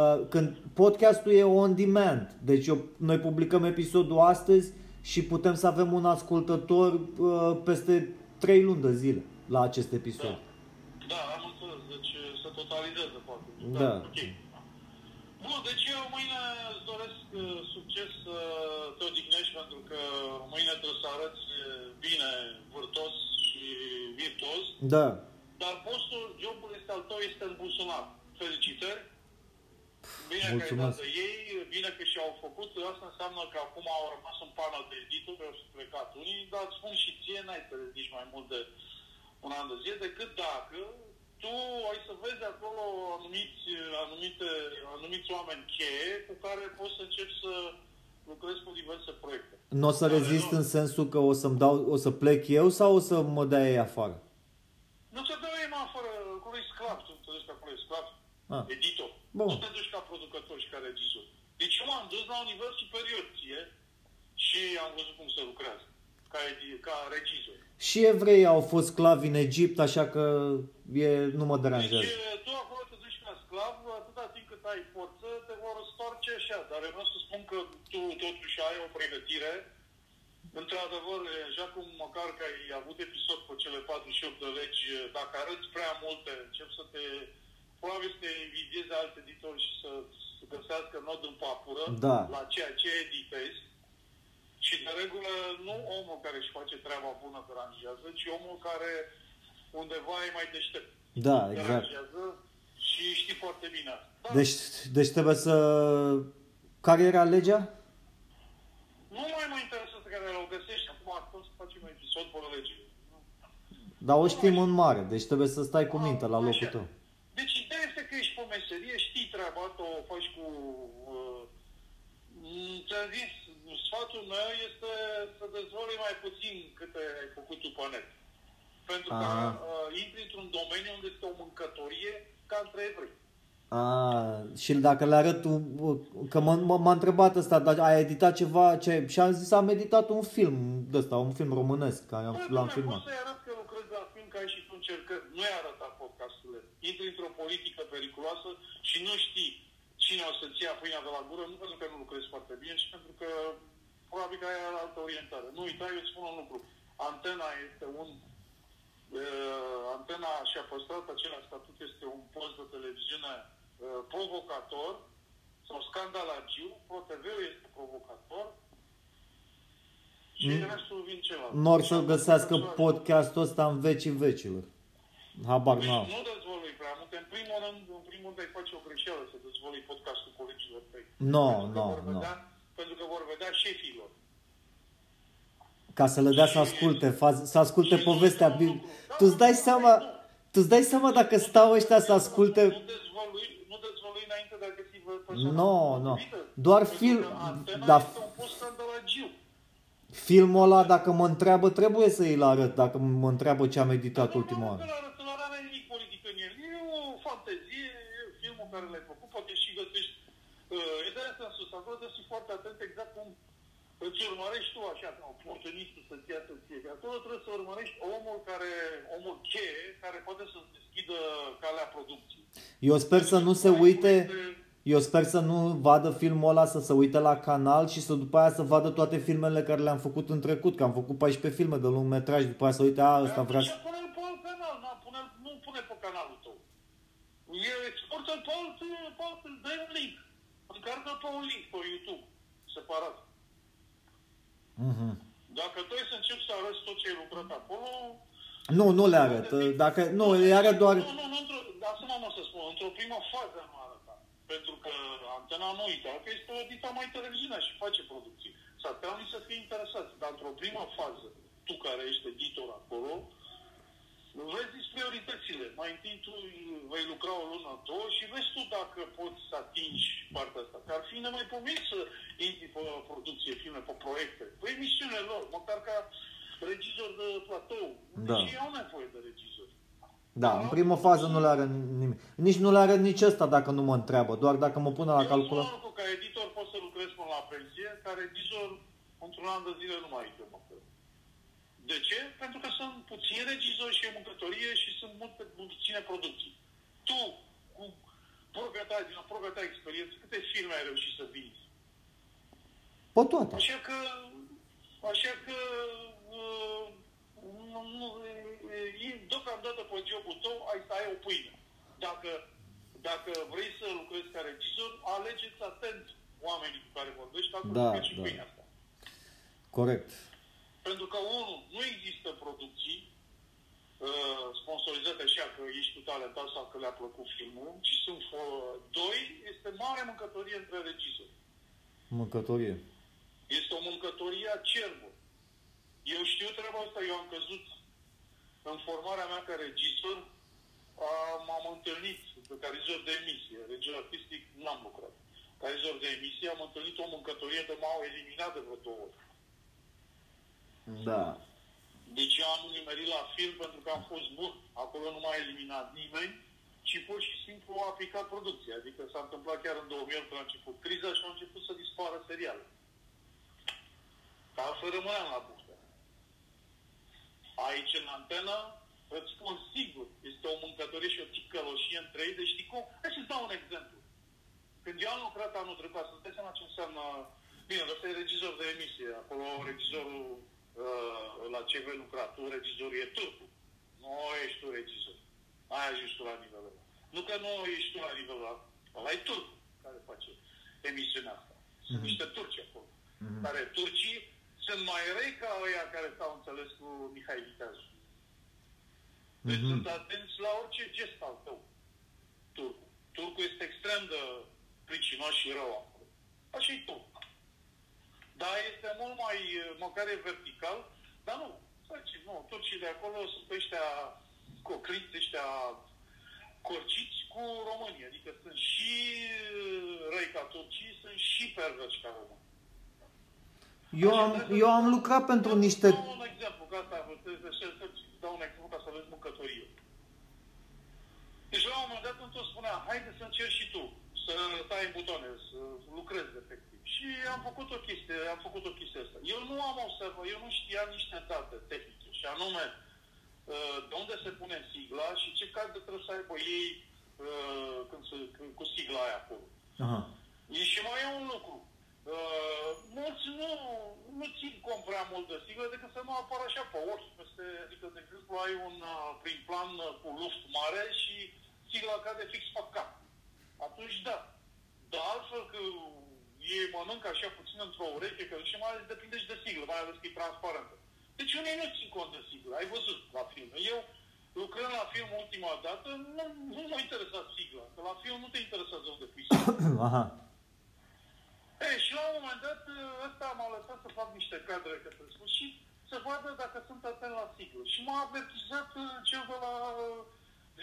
uh, când podcastul e on demand, deci eu, noi publicăm episodul astăzi și putem să avem un ascultător uh, peste 3 luni de zile la acest episod. Da, am înțeles, deci se totalizează poate. Da. Ok. Bun, deci eu mâine îți doresc uh, succes să te odihnești pentru că mâine trebuie să arăți uh, bine, vârtos și virtuos. Da. Dar postul, jobul este al tău, este în buzunar. Felicitări! Bine că ai Mulțumesc. dat de ei, bine că și-au făcut. Asta înseamnă că acum au rămas în pană de editor, au plecat unii, dar îți spun și ție, n-ai să ridici mai mult de un an de zile, decât dacă tu ai să vezi acolo anumiți, anumite, anumiți oameni cheie cu care poți să începi să lucrezi cu diverse proiecte. Nu o să Care rezist nu- în sensul că o să-mi dau, o să plec eu sau o să mă dea ei afară? Nu te dă ei, mă, fără, acolo e sclav, tu te duci că acolo e sclav, Ah. editor. Bun. Nu te duci ca producător și ca regizor. Deci eu m-am dus la un nivel superior ție și am văzut cum se lucrează, ca, edi- ca regizor. Și evreii au fost sclavi în Egipt, așa că e, nu mă Deci deranjează. tu acolo te duci ca sclav, atâta timp cât ai forță, te vor stoarce așa. Dar eu vreau să spun că tu totuși ai o pregătire. Într-adevăr, așa cum măcar că ai avut episod pe cele 48 de legi, dacă arăți prea multe, încep să te... Probabil să te invidieze alți editori și să, să găsească nod în papură Da. la ceea ce editezi. Și de regulă nu omul care își face treaba bună deranjează, ci omul care undeva e mai deștept Da, exact. deranjează și știi foarte bine asta. Da, Deci, deci trebuie să... Care era legea? Nu mai mă interesează care o găsești, acum acum să facem un episod pe lege. Dar o știm în mare, deci trebuie să stai cu minte la locul Așa. tău. Deci ideea este că ești pe meserie, știi treaba asta, o faci cu... Uh, m, ți-am zis, sfatul meu este să dezvolui mai puțin câte ai făcut tu pe net. Pentru că Aha. uh, intri într-un domeniu unde este o mâncătorie ca între evrei. A, și dacă le arăt, un- că m-a, m-a- m-a întrebat ăsta, dar ai editat ceva, ce, și am zis, am editat un film de ăsta, un film românesc, care am, Bă, l-am dom'le, filmat. Poți să-i arăt că lucrezi la film, că ai și tu încercări. Nu i-a arătat podcasturile. Intri într-o politică periculoasă și nu știi cine o să-ți ia pâinea de la gură, nu pentru că nu lucrezi foarte bine, ci pentru că probabil că ai altă orientare. Nu uita, eu îți spun un lucru. Antena este un uh, antena și-a păstrat același statut, este un post de televiziune uh, provocator sau scandalagiu, ProTV-ul este provocator și Mm. restul vin celălalt. Nor să găsească podcastul ăsta în vecii vecilor. Habar Deci n-am. nu dezvolui prea mult. În primul rând, în primul rând ai face o greșeală să dezvolui podcastul colegilor tăi. No, Pentru că no, vor no. Vedea- Pentru că vor vedea șefilor. Ca să le dea să asculte, faz, să asculte povestea. Bi- Tu îți dai seama, tu îți dai seama dacă stau ăștia să asculte... Nu dezvolui, nu dezvolui înainte de a găsi persoana No, no. potrivită. Doar Pentru film- că Antena da. este un post scandalagiu. Filmul ăla, dacă mă întreabă, trebuie să îl arăt, dacă mă întreabă ce am editat Dar ultima nu, oară. Nu, nu, nu are nimic politic în el. E o fantezie, e filmul care l-ai făcut, poate și găsești. Uh, e de asta în sus, acolo trebuie să fii foarte atent exact cum îți urmărești tu așa, ca oportunistul să-ți ia să ție. Acolo trebuie să urmărești omul care, omul cheie, care poate să-ți deschidă calea producției. Eu sper să nu se uite, eu sper să nu vadă filmul ăla, să se uite la canal și să după aia să vadă toate filmele care le-am făcut în trecut, că am făcut 14 filme de lung metraj, după aia să uite, a, ăsta vrea să... Atunci pune-l pe alt canal, nu, pune nu pune pe canalul tău. E exportă pe alt, pe alt, dă un link. Încarcă pe un link pe YouTube, separat. Mhm. Dacă tu ai să începi să arăți tot ce ai lucrat acolo... Nu, nu le arăt. Dacă, nu, le arăt doar... Nu, nu, nu, într-o, asta mă să spun, într-o primă fază nu arăta. Pentru că antena nu uita, că este o dita mai televiziunea și face producții. S-ar putea unii să fie interesați, dar într-o primă fază, tu care ești editor acolo, vezi prioritățile. Mai întâi tu vei lucra o lună, două și vezi tu dacă poți să atingi partea asta. Că ar fi nemaipomenit să intri pe producție, filme, pe proiecte, pe emisiunile lor, măcar ca regizor de platou. Da. Deci ei au nevoie de regizori. Da, în primă fază nu le are nimic. Nici nu le are nici ăsta dacă nu mă întreabă, doar dacă mă pune la Eu calculă. spun un lucru, ca editor pot să lucrez până la pensie, ca regizor într-un an de zile nu mai e mă cred. De ce? Pentru că sunt puțini regizori și e mâncătorie și sunt multe puține producții. Tu, cu proprietari, din proprietari experiență, câte filme ai reușit să vinzi? Pe toate. Așa că, așa că, uh, nu, nu, e, deocamdată pe jobul tău ai să ai o pâine. Dacă, dacă vrei să lucrezi ca regizor, alegeți atent oamenii cu care vorbești, ca să Da, da, și da. pâinea asta. Corect. Pentru că, unul, nu există producții uh, sponsorizate așa că ești tu talentat sau că le-a plăcut filmul, ci sunt fo- doi, este mare mâncătorie între regizori. Mâncătorie. Este o mâncătorie acerbă. Eu știu treaba asta, eu am căzut în formarea mea ca regizor, a- m-am întâlnit ca regizor de emisie, regizor artistic n-am lucrat. Ca regizor de emisie am întâlnit o mâncătorie de m-au eliminat de vreo două ori. Da. Deci eu am nimerit la film pentru că am fost bun. Acolo nu m-a eliminat nimeni, ci pur și simplu a aplicat producția. Adică s-a întâmplat chiar în 2008 când a început criza și au început să dispară seriale. Că altfel rămâneam la buftă. Aici, în antenă, îți spun sigur, este o mâncătorie și o ticăloșie între ei. Deci știi cum? Hai să-ți dau un exemplu. Când eu am lucrat anul trecut, să-ți dai seama ce înseamnă... Bine, ăsta e regizor de emisie. Acolo regizorul uh, la ce vei lucra. Tu, regizorul e turcu. Nu ești tu regizor. Aia ești tu la nivelul ăla. Nu că nu ești tu la nivelul ăla. Ăla e turc care face emisiunea asta. Sunt Mhm. niște turci acolo. Mhm. Care turcii sunt mai răi ca ăia care s-au înțeles cu Mihai Viteazu. Deci Mhm. sunt atenți la orice gest al tău. Turcul. Turcul este extrem de pricinos și rău acolo. Așa e turc. Dar este mult mai, măcar e vertical, dar nu. Săci, nu, turcii de acolo sunt ăștia cocliți, ăștia corciți cu România. Adică sunt și răi ca turcii, sunt și perverși ca români. Eu am, eu am lucrat pentru niște... Dau un exemplu, ca asta, să, să dau un exemplu ca să vezi bucătărie. Deci la un moment dat îmi tot spunea, haide să încerci și tu, să tai în butoane, să lucrezi efectiv. Și am făcut o chestie, am făcut o chestie asta. Eu nu am observat, eu nu știam niște date tehnice, și anume, uh, de unde se pune sigla și ce card trebuie să aibă ei uh, când se, când, cu sigla aia acolo. Aha. E și mai e un lucru. Uh, mulți nu, nu țin cont prea mult de siglă decât să nu apară așa pe ori. Peste, adică, de exemplu, ai un uh, prin plan uh, cu luft mare și sigla cade fix pe cap. Atunci da. Dar altfel că ei mănâncă așa puțin într-o ureche, că și mai ales depinde și de siglă, mai ales că e transparentă. Deci unii nu țin cont de siglă. Ai văzut la film. Eu, lucrând la film ultima dată, nu, nu m-a interesat sigla. Că la film nu te interesează unde pui sigla. Aha. Ei, și la un moment dat, ăsta m-a lăsat să fac niște cadre către sfârșit, să vadă dacă sunt atent la siglă. Și m-a avertizat uh, cel de la uh,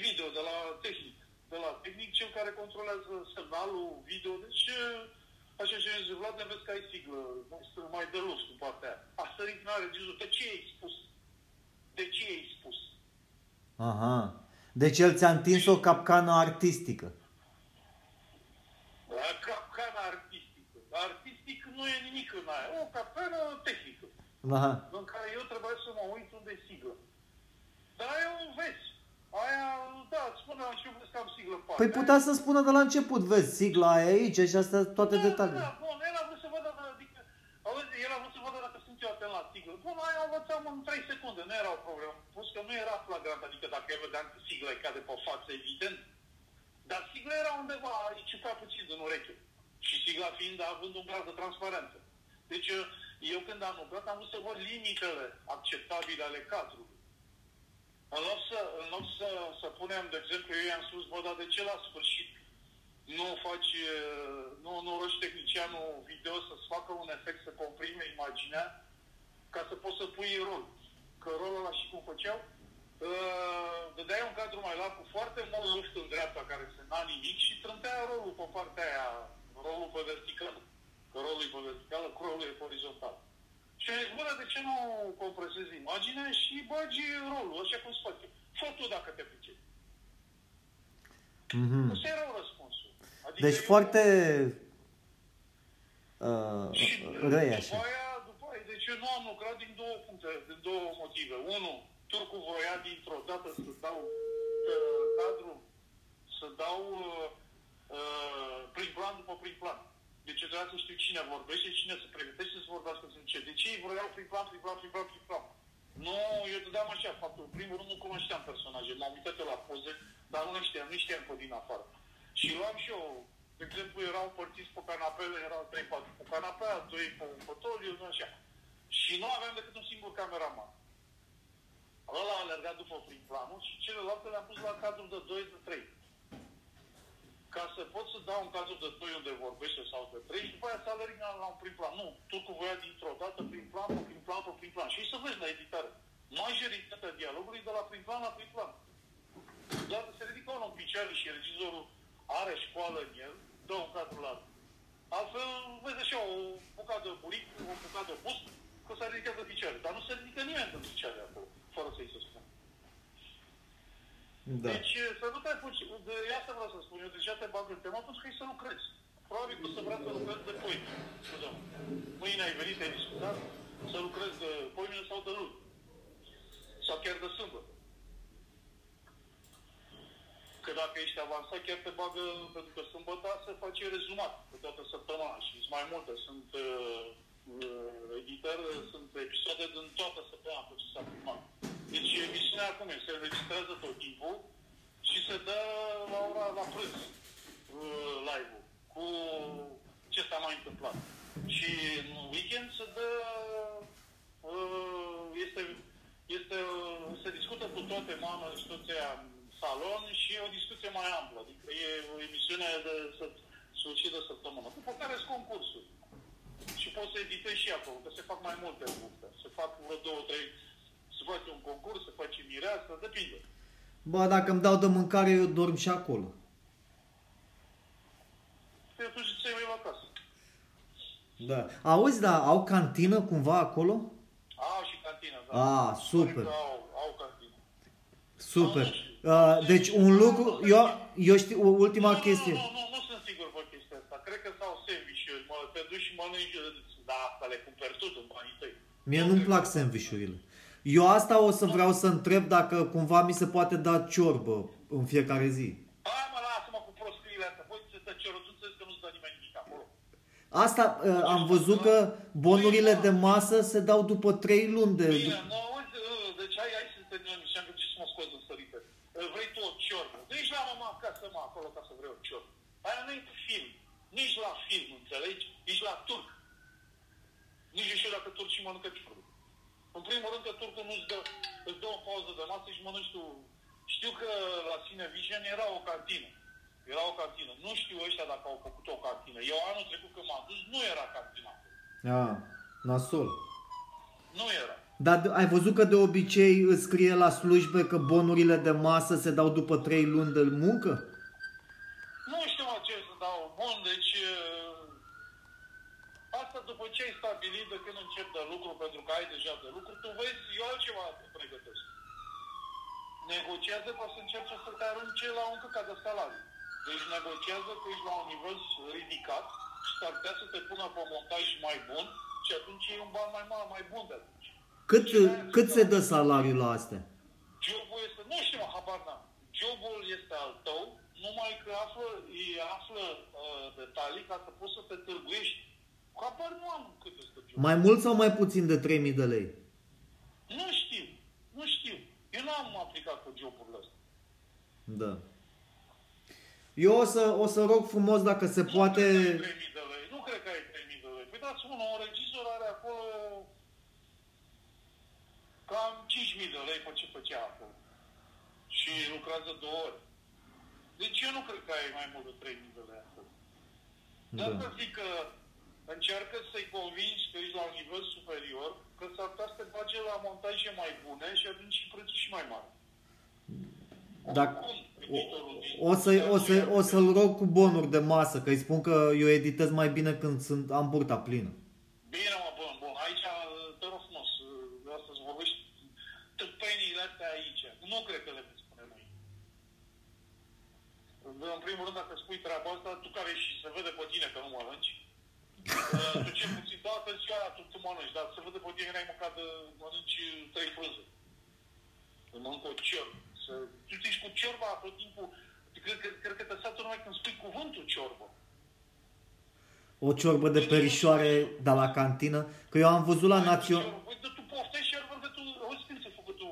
video, de la tehnic. De la tehnic, cel care controlează semnalul video. Deci, uh, așa și zis, Vlad, vezi că ai siglă, mai de luft în partea aia. A sărit în regizor, de ce ai spus? De ce ai spus? Aha. Deci el ți-a întins o capcană artistică. La capcana artistică. Artistic nu e nimic în aia. O capcană tehnică. Aha. în care eu trebuie să mă uit unde e siglă. Dar eu vezi. Aia, da, spune la început că am siglă în Păi putea să spună de la început, vezi, sigla aia aici și astea toate da, detaliile. Da, bun, el a vrut să vadă, adică, auzi, el a vrut să vadă dacă sunt eu atent la siglă. Bun, aia învățam în 3 secunde, nu era o problemă. Plus că nu era flagrant, adică dacă el vedea că sigla îi cade pe față, evident. Dar sigla era undeva, aici ca puțin în ureche. Și sigla fiind având un grad de transparență. Deci eu când am lucrat am vrut să văd limitele acceptabile ale cadrului. În loc să, în loc să, să punem, de exemplu, eu i-am spus, bă, dar de ce la sfârșit nu faci, nu, nu rogi tehnicianul video să-ți facă un efect să comprime imaginea ca să poți să pui rol. Că rolul ăla și cum făceau, uh, dădeai un cadru mai larg cu foarte mult luft în dreapta care se n nimic și trântea rolul pe partea aia, rolul pe verticală. Că rolul e pe verticală, cu rolul e pe orizontal. Și am zis, bă, de ce nu compresezi imaginea și bagi rolul, așa cum se face. Fă tu dacă te pricepi. Mhm. Ăsta era răspunsul. Adică Deci eu- foarte uh, Și răi după așa. aia, după aia, deci eu nu am lucrat din două puncte, din două motive. Unu, turcu voia dintr-o dată să dau uh, cadru, să dau uh, uh, prin plan după prin plan. Deci eu trebuia să știu cine vorbește, cine se pregătește să vorbească să ce. Deci ei vreau prin plan, prin plan, prin plan, prin plan. Nu, eu dădeam așa faptul. În primul rând nu cunoșteam personaje. M-am uitat eu la poze, dar nu le știam, nu știam pe din afară. Și luam și eu, de exemplu, erau părțiți pe canapele, erau 3-4 pe canapea, 2 pe un fotoliu, nu așa. Și nu aveam decât un singur cameraman. Ăla a alergat după prin planul și celelalte le-am pus la cadru de 2 de 3 ca să pot să dau un cadru de 2 unde vorbește sau de 3 și după aia să alerg la un prim plan. Nu, turcul voia dintr-o dată prin plan, pe prin plan, pe prin plan. Și să vezi la editare. Majoritatea dialogului de la prin plan la prin plan. Doar se ridică unul în picioare și regizorul are școală în el, dă un cadru la Altfel, vezi așa, o bucată de buric, o bucată de bust, că s-a ridicat de picioare. Dar nu se ridică nimeni de picioare acolo, fără să-i se spună. Da. Deci să nu te apuci, de, asta vreau să spun eu, deja te bag în temă pentru că e să lucrezi. Probabil că o să vrea să lucrezi de poi. Scuze Mâine ai venit, ai discutat, să lucrezi de poimine sau de luni. Sau chiar de sâmbătă. Că dacă ești avansat, chiar te bagă, pentru că sâmbătă se face rezumat pe toată săptămâna și sunt mai multe. Sunt uh, uh, editări, sunt episoade din toată săptămâna pe ce s-a filmat. Deci emisiunea acum e, se înregistrează tot timpul și se dă la ora la prânz uh, live-ul cu ce s-a mai întâmplat. Și în weekend se dă uh, este, este, se discută cu toate mamă discuția în salon și o discuție mai amplă. Adică e o emisiune de să- sfârșit de săptămână. După care sunt concursuri. Și poți să editezi și acolo, că se fac mai multe puncte. Se fac vreo două, trei, se face un concurs, se face mireasă, depinde. Bă, dacă îmi dau de mâncare, eu dorm și acolo. Păi atunci ți-ai la casă. Da. Auzi, da, au cantină cumva acolo? Au și cantină, da. Ah, super. Cred că Au, au cantină. Super. Uh, deci un lucru, eu, eu știu, ultima nu, chestie. Nu, nu, nu, nu sunt sigur pe chestia asta. Cred că s-au sandwich-uri, mă, te duci și mănânci, da, asta le cumperi tot în banii tăi. Mie nu-mi plac sandvișurile. Eu asta o să vreau să întreb dacă cumva mi se poate da ciorbă în fiecare zi. Hai mă, lasă-mă cu prostiile astea. Voi ți dă cerul, tu înțelegi că nu-ți dă nimeni nimic acolo. Asta uh, am văzut că bonurile de masă se dau după 3 luni de... Bine, nu, uite, uh, deci hai, hai să terminăm emisiunea, că ce să mă scos în sărite. Uh, Vrei tu o ciorbă. Nici la mama acasă, mă, acolo, ca să vrei o ciorbă. Aia nu e film. Nici la film, înțelegi? Nici la turc. Nici eu știu dacă turcii mănâncă ciorbă. În primul rând că turcul nu-ți dă, îți dă o pauză de masă și mănânci tu. Știu că la Sine Vision era o cantină. Era o cantină. Nu știu ăștia dacă au făcut o cantină. Eu anul trecut când m-am dus, nu era cantina. Ah, nasol. Nu era. Dar de- ai văzut că de obicei îți scrie la slujbe că bonurile de masă se dau după 3 luni de muncă? Nu știu mă ce să dau. Bun, deci uh, asta după ce ai stabilit de când încep de lucru, pentru că ai deja de lucru, tu vezi, eu altceva te pregătesc. Negociază că o să încerce să te arunce la un căcat de salariu. Deci negociază că ești la un nivel ridicat și s-ar putea să te pună pe montaj mai bun și atunci e un ban mai mare, mai bun de atunci. Cât, cât se dă salariul la astea? Jobul este, nu știu, mă, habar n-am. Jobul este al tău, numai că află, îi află uh, detalii ca să poți să te târguiești. Habar nu am cât este jobul. Mai mult sau mai puțin de 3000 de lei? Nu știu, nu știu. Eu nu am aplicat pe joburile astea. Da. Eu o să, o să rog frumos dacă se poate... Nu cred că ai 3000 de lei. Nu cred că ai 3000 de lei. Păi dați unul, un regizor are acolo cam 5000 de lei pe ce făcea acolo. Și lucrează două ore. Deci eu nu cred că ai mai mult de 3000 de lei acolo. De Da. asta zic că încearcă să-i convingi că ești la un nivel superior, că s-ar putea să te bage la montaje mai bune și atunci și prețul și mai mare. Dacă, Oricum, o, editorul din- o, să, o, să, o să-l rog cu bonuri de masă, că îi spun că eu editez mai bine când sunt, am burta plină. Bine, mă, bun, bun. Aici, te rog frumos, vreau să-ți vorbești tâmpeniile astea aici. Nu cred că le veți spune noi. În primul rând, dacă spui treaba asta, tu care și se vede pe tine că nu mănânci, uh, tu ce puțin, da, că zici, "A, tu, tu mănânci, dar se vede pe tine că n-ai mâncat, de, mănânci trei frunze. Îmi mănânc o ciorbă. Să, tu ești cu ciorba tot timpul, cred, cred, cred că te satură numai când spui cuvântul ciorbă. O ciorbă de perișoare de la cantină, că eu am văzut la Național... Uite, tu poftești și că tu, auzi când ți-ai făcut tu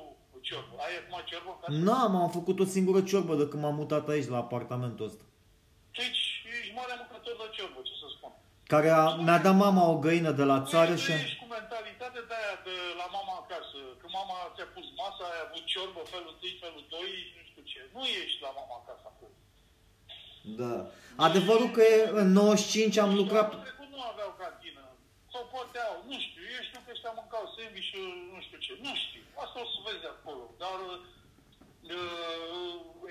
ciorbă? Ai acum ciorbă în casă? Nu, am făcut o singură ciorbă de când m-am mutat aici, la apartamentul ăsta. Deci, ești mare mâncător de ciorbă, ce să spun. Care a, mi-a dat mama o găină de la țară Tu și... ești cu mentalitate de aia de la mama acasă. Când mama ți-a pus masa, ai avut ciorbă, felul 1, felul 2, nu știu ce. Nu ești la mama acasă acum. Da. Adevărul că în 95 am lucrat... Anul trecut nu aveau cantină. Sau poate au, nu știu. Eu știu că ăștia mâncau sandwich nu știu ce. Nu știu. Asta o să vezi acolo. Dar uh,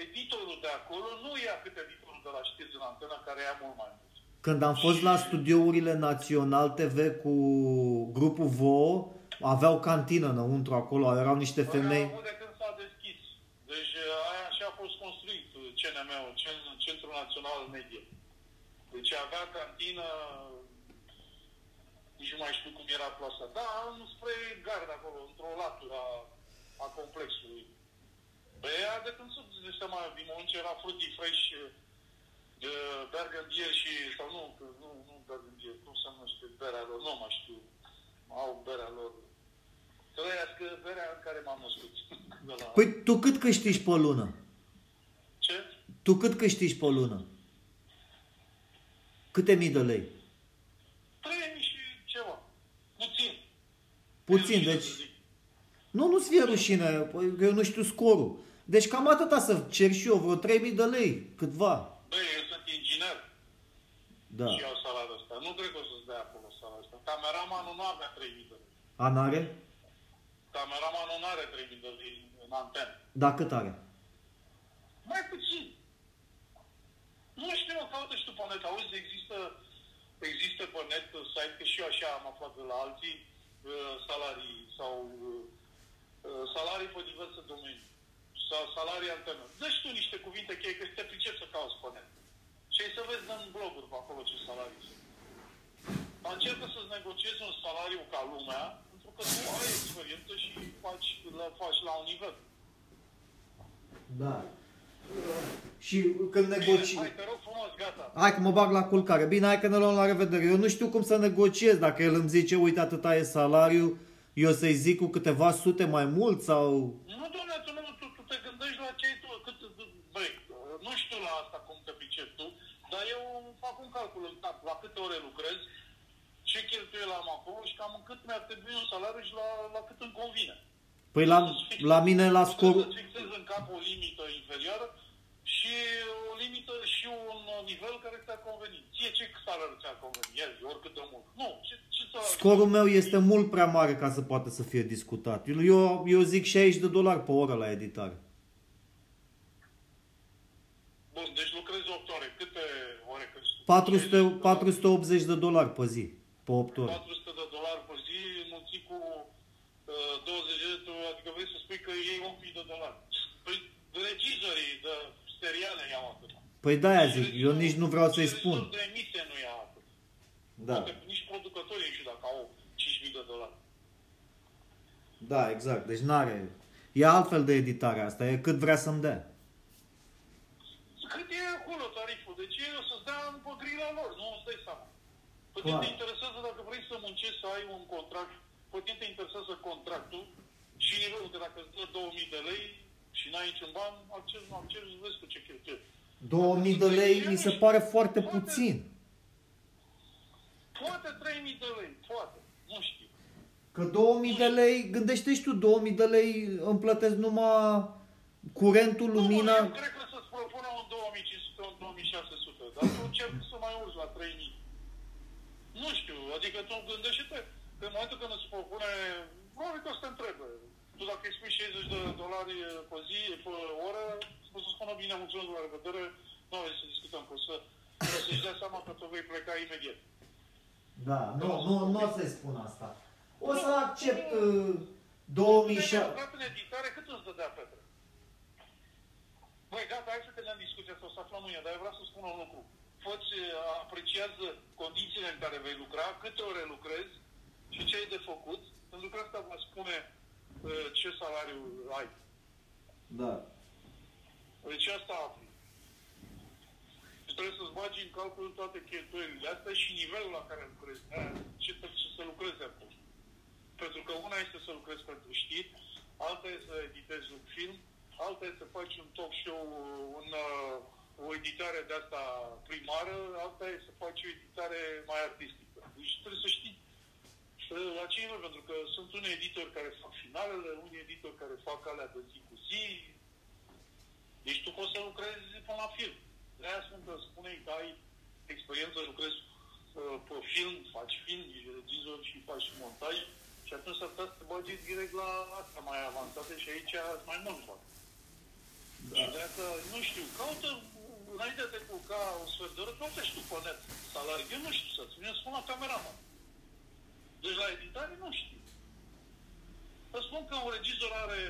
editorul de acolo nu ia cât editorul de la știți în antenă, care ia mult mai mult. Când am fost la studiourile Național TV cu grupul VO, aveau cantină înăuntru acolo, erau niște Aia femei. a avut de când s-a deschis. Deci aia așa a fost construit CNM-ul, Cen- Centrul Național Media. Deci avea cantină, nici nu mai știu cum era plasa. Da, spre gard acolo, într-o latură a, a complexului. Pe ea de când să de seama, din moment ce era fruity fresh, de Bergendier și, sau nu, că nu, nu Bergendier, cum se numește berea lor, nu mai știu, au berea lor. Trăiască berea în care m-am născut. De la... Păi tu cât câștigi pe lună? Ce? Tu cât câștigi pe lună? Câte mii de lei? Trei și ceva. Puțin. Puțin, Eu deci... să zic. Nu, nu-ți fie rușine, păi, că eu nu știu scorul. Deci cam atâta să cer și eu, vreo 3000 de lei, câtva. Băi, eu sunt inginer Da. și iau salariul ăsta. Nu cred că o să-ți dea acolo salariul ăsta. Cameramanul nu avea 3000 de lei. Anare? Cameramanul nu are 3000 de lei în antenă. Da, cât are? Mai puțin. Nu știu, mă, caută și tu pe net. Auzi, există, există pe pe net site, că și eu așa am aflat de la alții, uh, salarii sau uh, uh, salarii pe diverse domenii sau salarii alterne. Dă-și tu niște cuvinte cheie că te pricep să cauți pe net. Și ai să vezi în bloguri pe acolo ce salarii sunt. Încearcă să-ți negociezi un salariu ca lumea, pentru că tu ai experiență și faci, la, faci la un nivel. Da. Și când negoci... Bine, hai, te rog frumos, gata. Hai că mă bag la culcare. Bine, hai că ne luăm la revedere. Eu nu știu cum să negociez. Dacă el îmi zice, uite, atâta e salariu, eu să-i zic cu câteva sute mai mult sau... Nu, doamne, tu, nu, tu, tu te gândești la ce tu, cât, băi, nu știu la asta cum te pricepi tu, dar eu fac un calcul în cap, la câte ore lucrezi, ce cheltuieli am acolo și cam în cât mi-ar trebui un salariu și la, la cât îmi convine. Păi la, la mine la Nu scor... trebuie să fixezi în cap o limită inferioară și o limită și un nivel care ți-ar conveni. Ție ce salariu ți-ar conveni? El, oricât de mult. Nu, ce, ce salariu? Scorul meu este mult prea mare ca să poată să fie discutat. Eu, eu zic 60 de dolari pe oră la editare. Bun, deci lucrezi 8 ore. Câte ore câți? 400, 480 de dolari pe zi, pe 8 ore. 400 de dolari pe zi, mulțit cu uh, 20 de tu, adică vrei să spui că iei 1000 de dolari. Păi regizorii de seriale iau atât. Păi de-aia zic, eu nici nu vreau să-i Și spun. regizorul de emisie nu ia atât. Da, Poate nici producătorii nu știu dacă au 5.000 de dolari. da, exact. Deci n-are... E altfel de editare asta, e cât vrea să-mi dea. Cât e acolo tariful? Deci ei o să-ți dea pe grila lor, nu îți dai seama. Pe tine Clar. te interesează dacă vrei să muncești, să ai un contract, pe tine te interesează contractul și nivelul că dacă îți dă 2000 de lei și n-ai niciun ban, acces, nu acces, vezi cu ce cheltuieli. 2000 de lei mi se pare foarte puțin. Poate 3000 de lei, poate, nu știu. Că 2000 de lei, gândește și tu, 2000 de lei îmi plătesc numai curentul, lumina... Nu, eu cred că să-ți propună un 2500, un 2600, dar tu încerci să mai urci la 3000. Nu știu, adică tu gândește-te că în momentul când îți propune, probabil că o să te întrebe. Tu dacă îi spui 60 de dolari pe zi, pe oră, o să spună bine, mulțumesc, la revedere, nu avem să discutăm, că o să, o să-și dea seama că tu vei pleca imediat. Da, nu, nu, nu o să-i spun asta. O să accept uh, Tu 2006... ai lucrat în editare, cât îți dădea Petre? Băi, gata, hai să terminăm discuția asta, o să aflăm mâine, dar eu vreau să spun un lucru. Poți, uh, apreciază condițiile în care vei lucra, câte ore lucrezi și ce ai de făcut, pentru că asta va spune uh, ce salariu ai. Da. Deci asta afli. Și trebuie să-ți bagi în calcul toate cheltuielile astea și nivelul la care lucrezi. Da? Ce trebuie să lucrezi acolo. Pentru că una este să lucrezi pentru știri, alta este să editezi un film, alta este să faci un talk show, un, uh, o editare de asta primară, alta este să faci o editare mai artistică. Deci trebuie să știi uh, la ce nivel, pentru că sunt unii editori care fac finalele, unii editori care fac alea de zi cu zi. Deci tu poți să lucrezi până la film. De-aia spun că spuneai că ai experiență, lucrezi uh, pe film, faci film, ești regizor și faci montaj și atunci s-ar putea să te bagi direct la asta mai avansate și aici mai mult fac. Da. Și de asta, nu știu, caută, înainte de te culca o sfert de oră, caută și tu pe net salarii. Eu nu știu să-ți mi spun la cameraman. Deci la editare nu știu. Vă spun că un regizor are,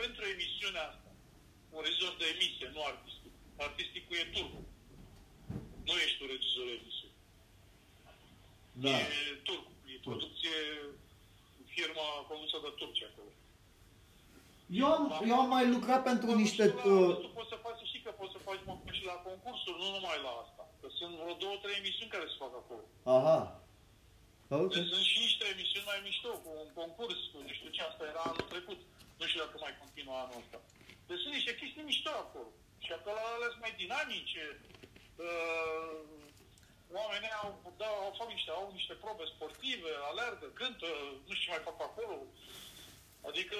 pentru emisiunea asta, un regizor de emisie, nu artistic. Artisticul e turcu. Nu ești un regizor de emisie. Da. E turcu. E producție, firma condusă de turci acolo. Eu am, eu am mai lucrat pentru niște... Tu, la, Uh, tu poți să faci, să știi că poți să faci montaj și la concursuri, nu numai la asta. Că sunt vreo două, trei emisiuni care se fac acolo. aha. Ok. Deci sunt și niște emisiuni mai mișto, cu un concurs, cu nu știu ce, asta era anul trecut. Nu știu dacă mai continuă anul ăsta. Deci sunt niște chestii mișto acolo. Și acolo ales mai dinamice. Uh, oamenii au, da, au, fac niște, au niște probe sportive, alergă, cântă, nu știu ce mai fac acolo. Adică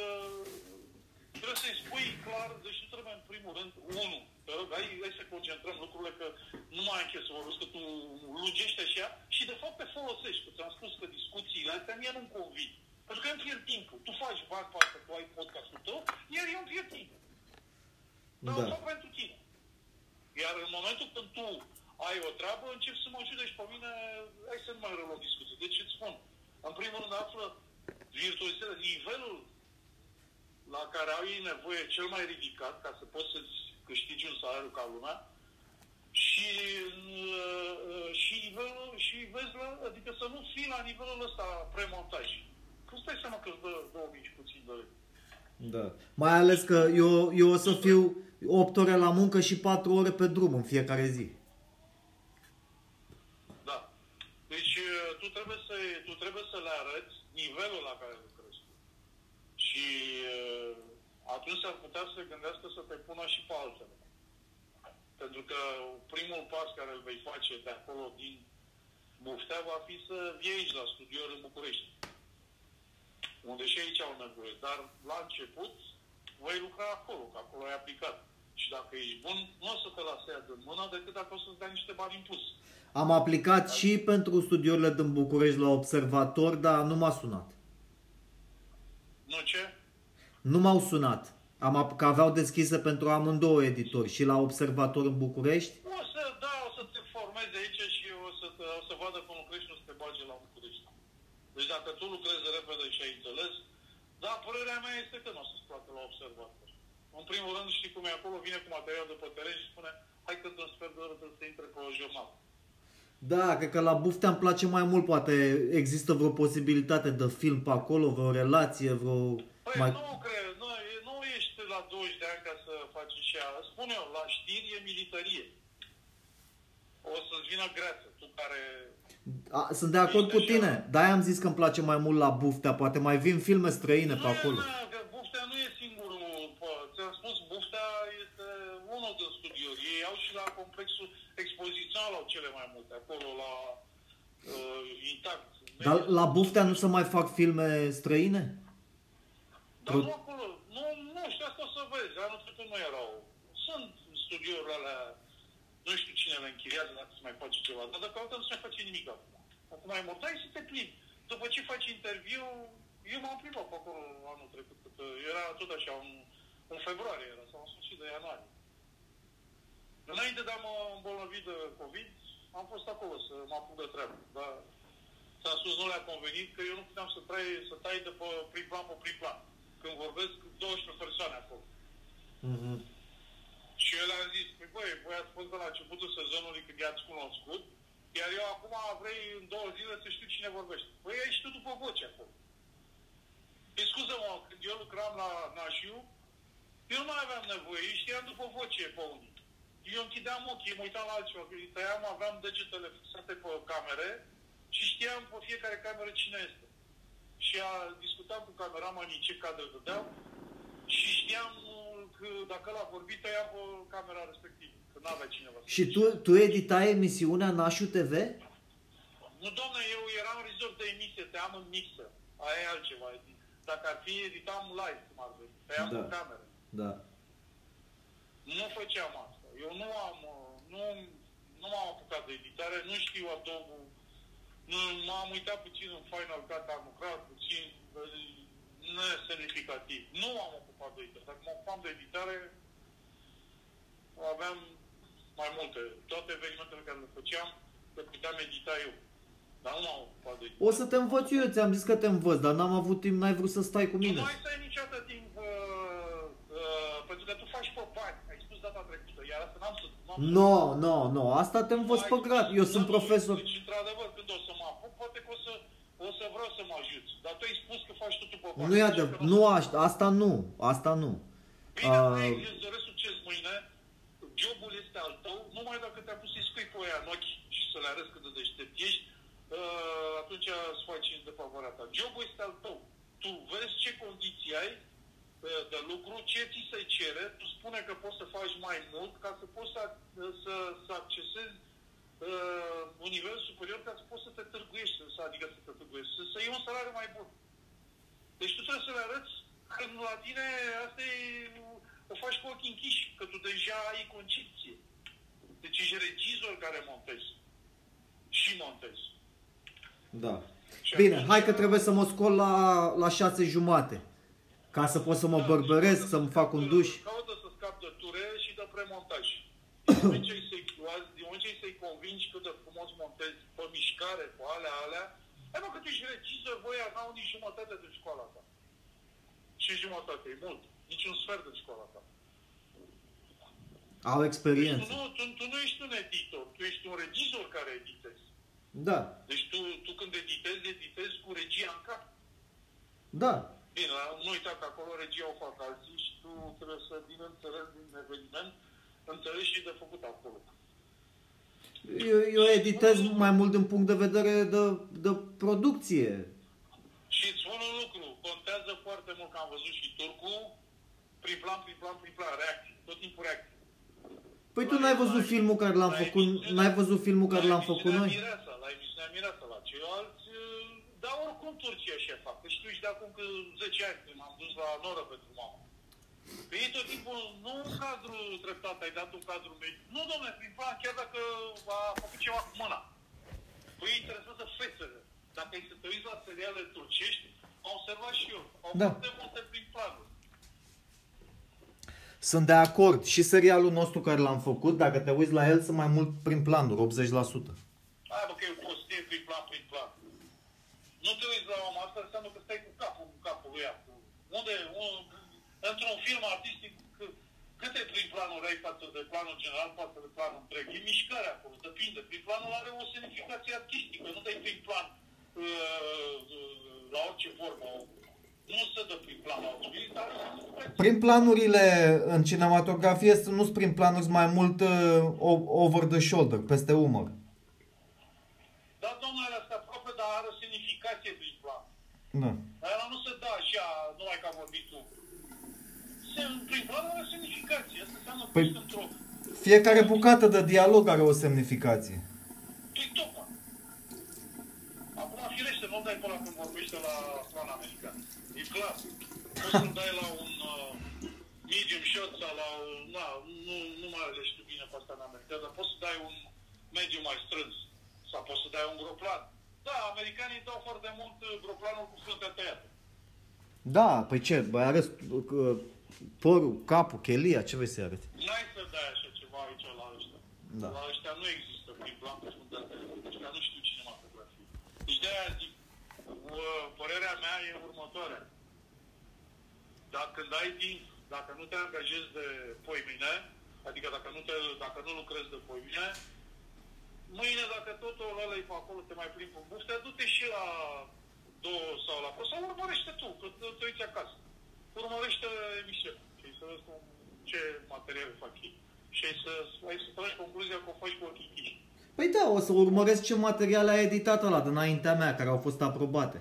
trebuie să-i spui clar, deci tu trebuie în primul rând, unu, te rog, hai, hai să concentrăm lucrurile că nu mai ai ce să vorbesc, că tu lungești așa și de fapt te folosești, că ți-am spus că discuțiile astea mie nu-mi convin. Pentru că îmi pierd timpul. Tu faci bani pe asta, tu ai podcastul tău, iar eu îmi pierd timpul. Dar Da. o fac pentru tine. Iar în momentul când tu ai ai o treabă, încep să mă judești pe mine, hai să nu mai rău o discuție. Deci îți spun, în primul rând află virtuozitatea, nivelul la care au ei nevoie cel mai ridicat ca să poți să-ți câștigi un salariu ca lumea și, uh, și, nivelul, și vezi la, adică să nu fii la nivelul ăsta premontaj. Că stai seama că îți dă 2000 puțin de Da. Mai ales că eu, eu o să fiu 8 ore la muncă și 4 ore pe drum în fiecare zi. Da. Deci uh, tu trebuie să, tu trebuie să le arăți nivelul la care lucrezi. Și uh, atunci ar putea să se gândească să te pună și pe altele. Pentru că primul pas care îl vei face de acolo din Buftea va fi să vii aici la studiouri în București. Unde și aici au nevoie. Dar la început voi lucra acolo, că acolo ai aplicat. Și dacă ești bun, nu o să te lase ea de mână decât dacă o să-ți dea niște bani în plus. Am aplicat și pentru studiourile din București la observator, dar nu m-a sunat. Nu ce? Nu m-au sunat. Am, ap- că aveau deschise pentru amândouă editori, și la observator în București. O să, da, o să te formezi aici și o să, te, o să vadă cum lucrezi și o să te bage la București. Deci dacă tu lucrezi repede și ai înțeles, da, părerea mea este că nu o să-ți placă la observator. În primul rând, știi cum e acolo, vine cu material de pe teren și spune, hai că într-un sfert de oră trebuie să intre pe jurnal. Da, cred că la Buftea îmi place mai mult, poate există vreo posibilitate de film pe acolo, vreo relație, vreo... Păi Mai... nu cred, nu, e- nu ești la 20 de ani ca să faci și aia. Spun eu, la știri e militarie. O să-ți vină greață, tu care... A, sunt de acord Ești cu așa. tine, de-aia am zis că îmi place mai mult la Buftea, poate mai vin filme străine pe Nu, acolo. Nu, că Buftea nu e singurul, pă, ți-am spus, Buftea este unul din studiuri. Ei au și la complexul expozițional au cele mai multe, acolo la uh, intact. Dar la Buftea nu se mai fac filme străine? Dar Pro- nu acolo, nu, nu știu, asta o să vezi, anul trecut nu erau. Sunt studiourile alea, nu știu cine le închiriază, dacă se mai face ceva, dar dacă nu se mai face nimic acum. Acum e mult, hai să te plimbi. După ce faci interviu, eu m-am plimbat pe acolo anul trecut, că era tot așa, un, un februarie era, sau în sfârșit de ianuarie. Înainte de a mă îmbolnăvi de COVID, am fost acolo să mă apuc de treabă, dar s-a spus nu le-a convenit că eu nu puteam să, trai, să tai de pe prim plan pe prim plan. Când vorbesc 12 persoane acolo. Mhm. Și eu le-am zis, păi băi, voi ați fost de la începutul sezonului când i-ați cunoscut, iar eu acum vrei în două zile să știu cine vorbește. Păi ai și tu după voce acolo. Păi scuză-mă, când eu lucram la Nașiu, eu nu mai aveam nevoie, eu știam după voce pe unii. Eu închideam ochii, mă uitam la altceva, că îi tăiam, aveam degetele fixate pe camere și știam pe fiecare cameră cine este. Și a, discutam cu cameramanii ce cadre dădeau și știam uh, că dacă l-a vorbit, tăiam pe camera respectivă, că n-avea cineva. să Și tu, tu editai emisiunea Nașu TV? Nu, doamne, eu eram resort de emisie, te am în mixer. Aia e altceva. Dacă ar fi, editam live, cum ar veni. Tăiam Da. pe cameră. Da. Nu făceam asta. Eu nu am, uh, nu, nu m-am apucat de editare, nu știu Adobe, nu, m-am uitat puțin în Final Cut, am lucrat puțin, uh, nesemnificativ. Nu m-am ocupat de editare. Dacă mă ocupam de editare, aveam mai multe. Toate evenimentele care le făceam, le puteam edita eu. Dar nu m-am ocupat de editare. O să te învăț eu, ți-am zis că te învăț, dar n-am avut timp, n-ai vrut să stai cu Tu mine. nu ai să ai niciodată timp, uh, uh, pentru că tu faci pe bani. Ai spus data trecută, iar asta n-am să... n-am să- Nu, nu, nu, asta te învăț pe grad. Eu sunt Nu, profesor. Deci, într-adevăr, când o să mă apuc, poate că o să, o să vreau să mă ajuți. Dar tu ai spus că faci totul pe bani. Nu e Deci, adevărat, că nu aș- asta nu, asta nu. Bine, Ah. uh, îți doresc succes mâine. Jobul este al tău, numai dacă te-a pus să-i scui pe ea în ochi și să le arăți cât de deștept ești, uh, atunci îți faci de favoarea ta. Jobul este al tău. Tu vezi ce condiții ai uh, de lucru, ce ți se cere, tu spune că poți să faci mai mult ca să poți să, să, să accesezi uh, un nivel superior ca să poți să te târguiești, să, adică să te târguiești, să, să iei un salariu mai bun. Deci tu trebuie să le arăți că la tine asta e, o faci cu ochii închiși, că tu deja ai concepție. Deci ești regizor care montezi. Și montezi. Da. Și Bine, atunci- hai că trebuie să mă scol la, la șase jumate. Ca să pot să mă bărbăresc, să-mi fac un duș. Caută să scap de ture și de premontaj. Din ce ai secluați, din moment ce să-i convingi cât de frumos montezi pe mișcare, cu alea, alea, ai mă, că tu ești regizor, voi n-au nici jumătate de școala ta. Și jumătate, e mult. Nici un sfert de școala ta. Au experiență. Deci tu, nu, tu, tu nu ești un editor, tu ești un regizor care editezi. Da. Deci tu, tu când editezi, editezi cu regia în cap. Da. Bine, nu uita că acolo regia o fac alții și tu trebuie să vină înțeles din eveniment, înțelegi și de făcut acolo. Eu, eu editez mai mult din punct de vedere de, de producție. Și îți spun un lucru, contează foarte mult că am văzut și turcul, prin plan, prin plan, prin plan, reacții, tot timpul reacții. Păi tu n-ai văzut filmul care l-am făcut, n-ai văzut filmul care l-am făcut noi? Mireasa, la emisiunea Mireasa, la ceilalți, dar oricum Turcia și fac. Deci tu ești de acum că 10 ani când m-am dus la Noră pentru mamă. Pe ei tot timpul, nu un cadru treptat, ai dat un cadru mediu. Nu, domnule, prin plan, chiar dacă a făcut ceva cu mâna. Păi ei interesează fețele. Dacă ai să te uiți la seriale turcești, am observat și eu. Au da. foarte multe prin planuri. Sunt de acord. Și serialul nostru care l-am făcut, dacă te uiți la el, sunt mai mult prin planuri, 80%. Hai bă, că e o prostie prin plan, prin plan. Nu te uiți la om, asta înseamnă că stai cu capul, cu capul lui ea. Unde, un, într-un film artistic, câte prin planuri ai față de planul general, față de planul întreg? E mișcare acolo, depinde. Prin planul are o semnificație artistică, nu dai prin plan uh, la orice formă. Nu se dă prin plan dar Prin planurile în cinematografie nu sunt prin planuri mai mult uh, over the shoulder, peste umăr. Da, domnule, asta aproape, dar are o semnificație prin plan. Da. Dar nu se dă așa, numai ca vorbit tu. Se, prin plan are o semnificație. Asta înseamnă păi, într-o... Fiecare bucată de dialog are o semnificație. Păi tocmai. Acum, firește, nu dai până când vorbește la plan american. E clar. Poți să dai la un uh, medium shot sau la un... Na, nu, nu mai ales știu bine pe asta în America, dar poți să dai un medium mai strâns. Sau poți să dai un groplan. Da, americanii dau foarte mult uh, groplanul cu fruntea tăiată. Da, păi ce, băi arăți uh, părul, capul, chelia, ce vrei să arăți? N-ai să dai așa ceva aici la ăștia. Da. La ăștia nu există prin plan cu fruntea tăiată. Deci nu știu cinematografie. Deci de-aia zic, părerea mea e următoarea. Dacă când ai timp, dacă nu te angajezi de poimine, adică dacă nu, te, dacă nu lucrezi de poimine, mâine, dacă totul ăla e pe acolo, te mai plimbi în bufte, du-te și la două sau la sau urmărește tu, că te uiți acasă. Urmărește emisiunea și să vezi cum, ce material fac ei. Și ai să, ai să tragi concluzia că o faci cu ochii chiși. Păi da, o să urmăresc ce materiale a editat ăla dinaintea mea, care au fost aprobate.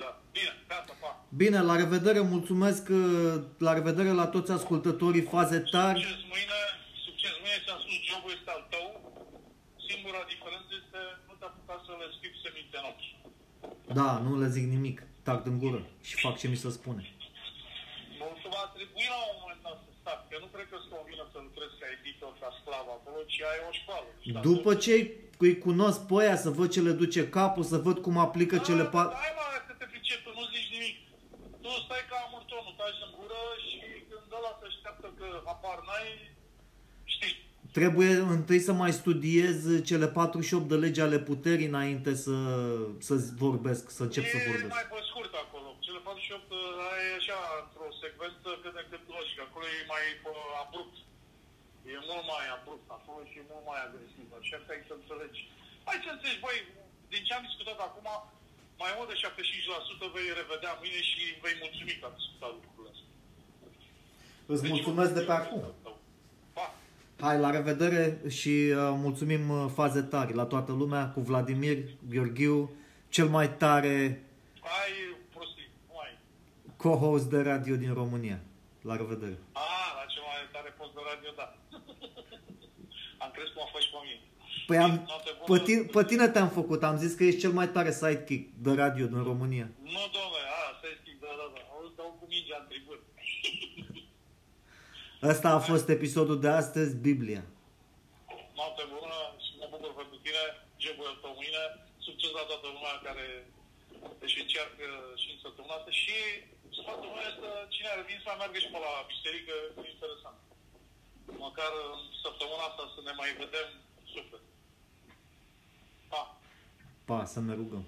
Da, bine, gata, pa. Bine, la revedere, mulțumesc, uh, la revedere la toți ascultătorii faze tari. Succes mâine, succes mâine, ți-am spus, jobul este al tău. Singura diferență este nu te apuca să le scriu seminte în ochi. Da, nu le zic nimic, tac din gură și fac ce mi se spune. Mă va trebui la un moment dat să stac, că nu cred că îți convine să lucrezi ca editor, ca sclav acolo, ci ai o școală. După ce îi cunosc pe aia, să văd ce le duce capul, să văd cum aplică da, cele patru... Hai mă, că te pricep, tu nu zici nimic. Tu stai ca amurtonul, taci în gură și când ăla se așteaptă că apar n-ai, știi. Trebuie întâi să mai studiez cele 48 de legi ale puterii înainte să, să vorbesc, să încep e să vorbesc. mai pe scurt acolo. Cele 48 ai așa, într-o secvență cât de cât logică. Acolo e mai abrupt. E mult mai abrupt acolo și e mult mai agresiv. Așa că ai să înțelegi. Hai să înțelegi, băi, din ce am discutat acum, mai mult de 75% vei revedea mâine și vei mulțumi că am discutat lucrurile astea. Îți deci, mulțumesc de pe acum. Pa. Hai, la revedere și uh, mulțumim uh, faze tari la toată lumea cu Vladimir Gheorghiu, cel mai tare Hai, prostii, mai. co-host de radio din România. La revedere. A, la cel mai tare post de radio, da. am crezut cum a fost și pe mine. Păi am, pe, tine, pe tine te-am făcut, am zis că ești cel mai tare sidekick de radio din România. Nu, domnule, a, sidekick, da, da, da. O dau cu mingea în tribun. Ăsta a fost episodul de astăzi, Biblia. Noapte bună și mă bucur pentru tine, gebul pe mâine, succes la toată lumea care își încearcă și în săptămâna asta și sfatul meu este cine are vin să meargă și pe la biserică, e interesant. Măcar în săptămâna săptămâna asta să ne mai vedem. Super. Pa! Pa, să ne rugăm.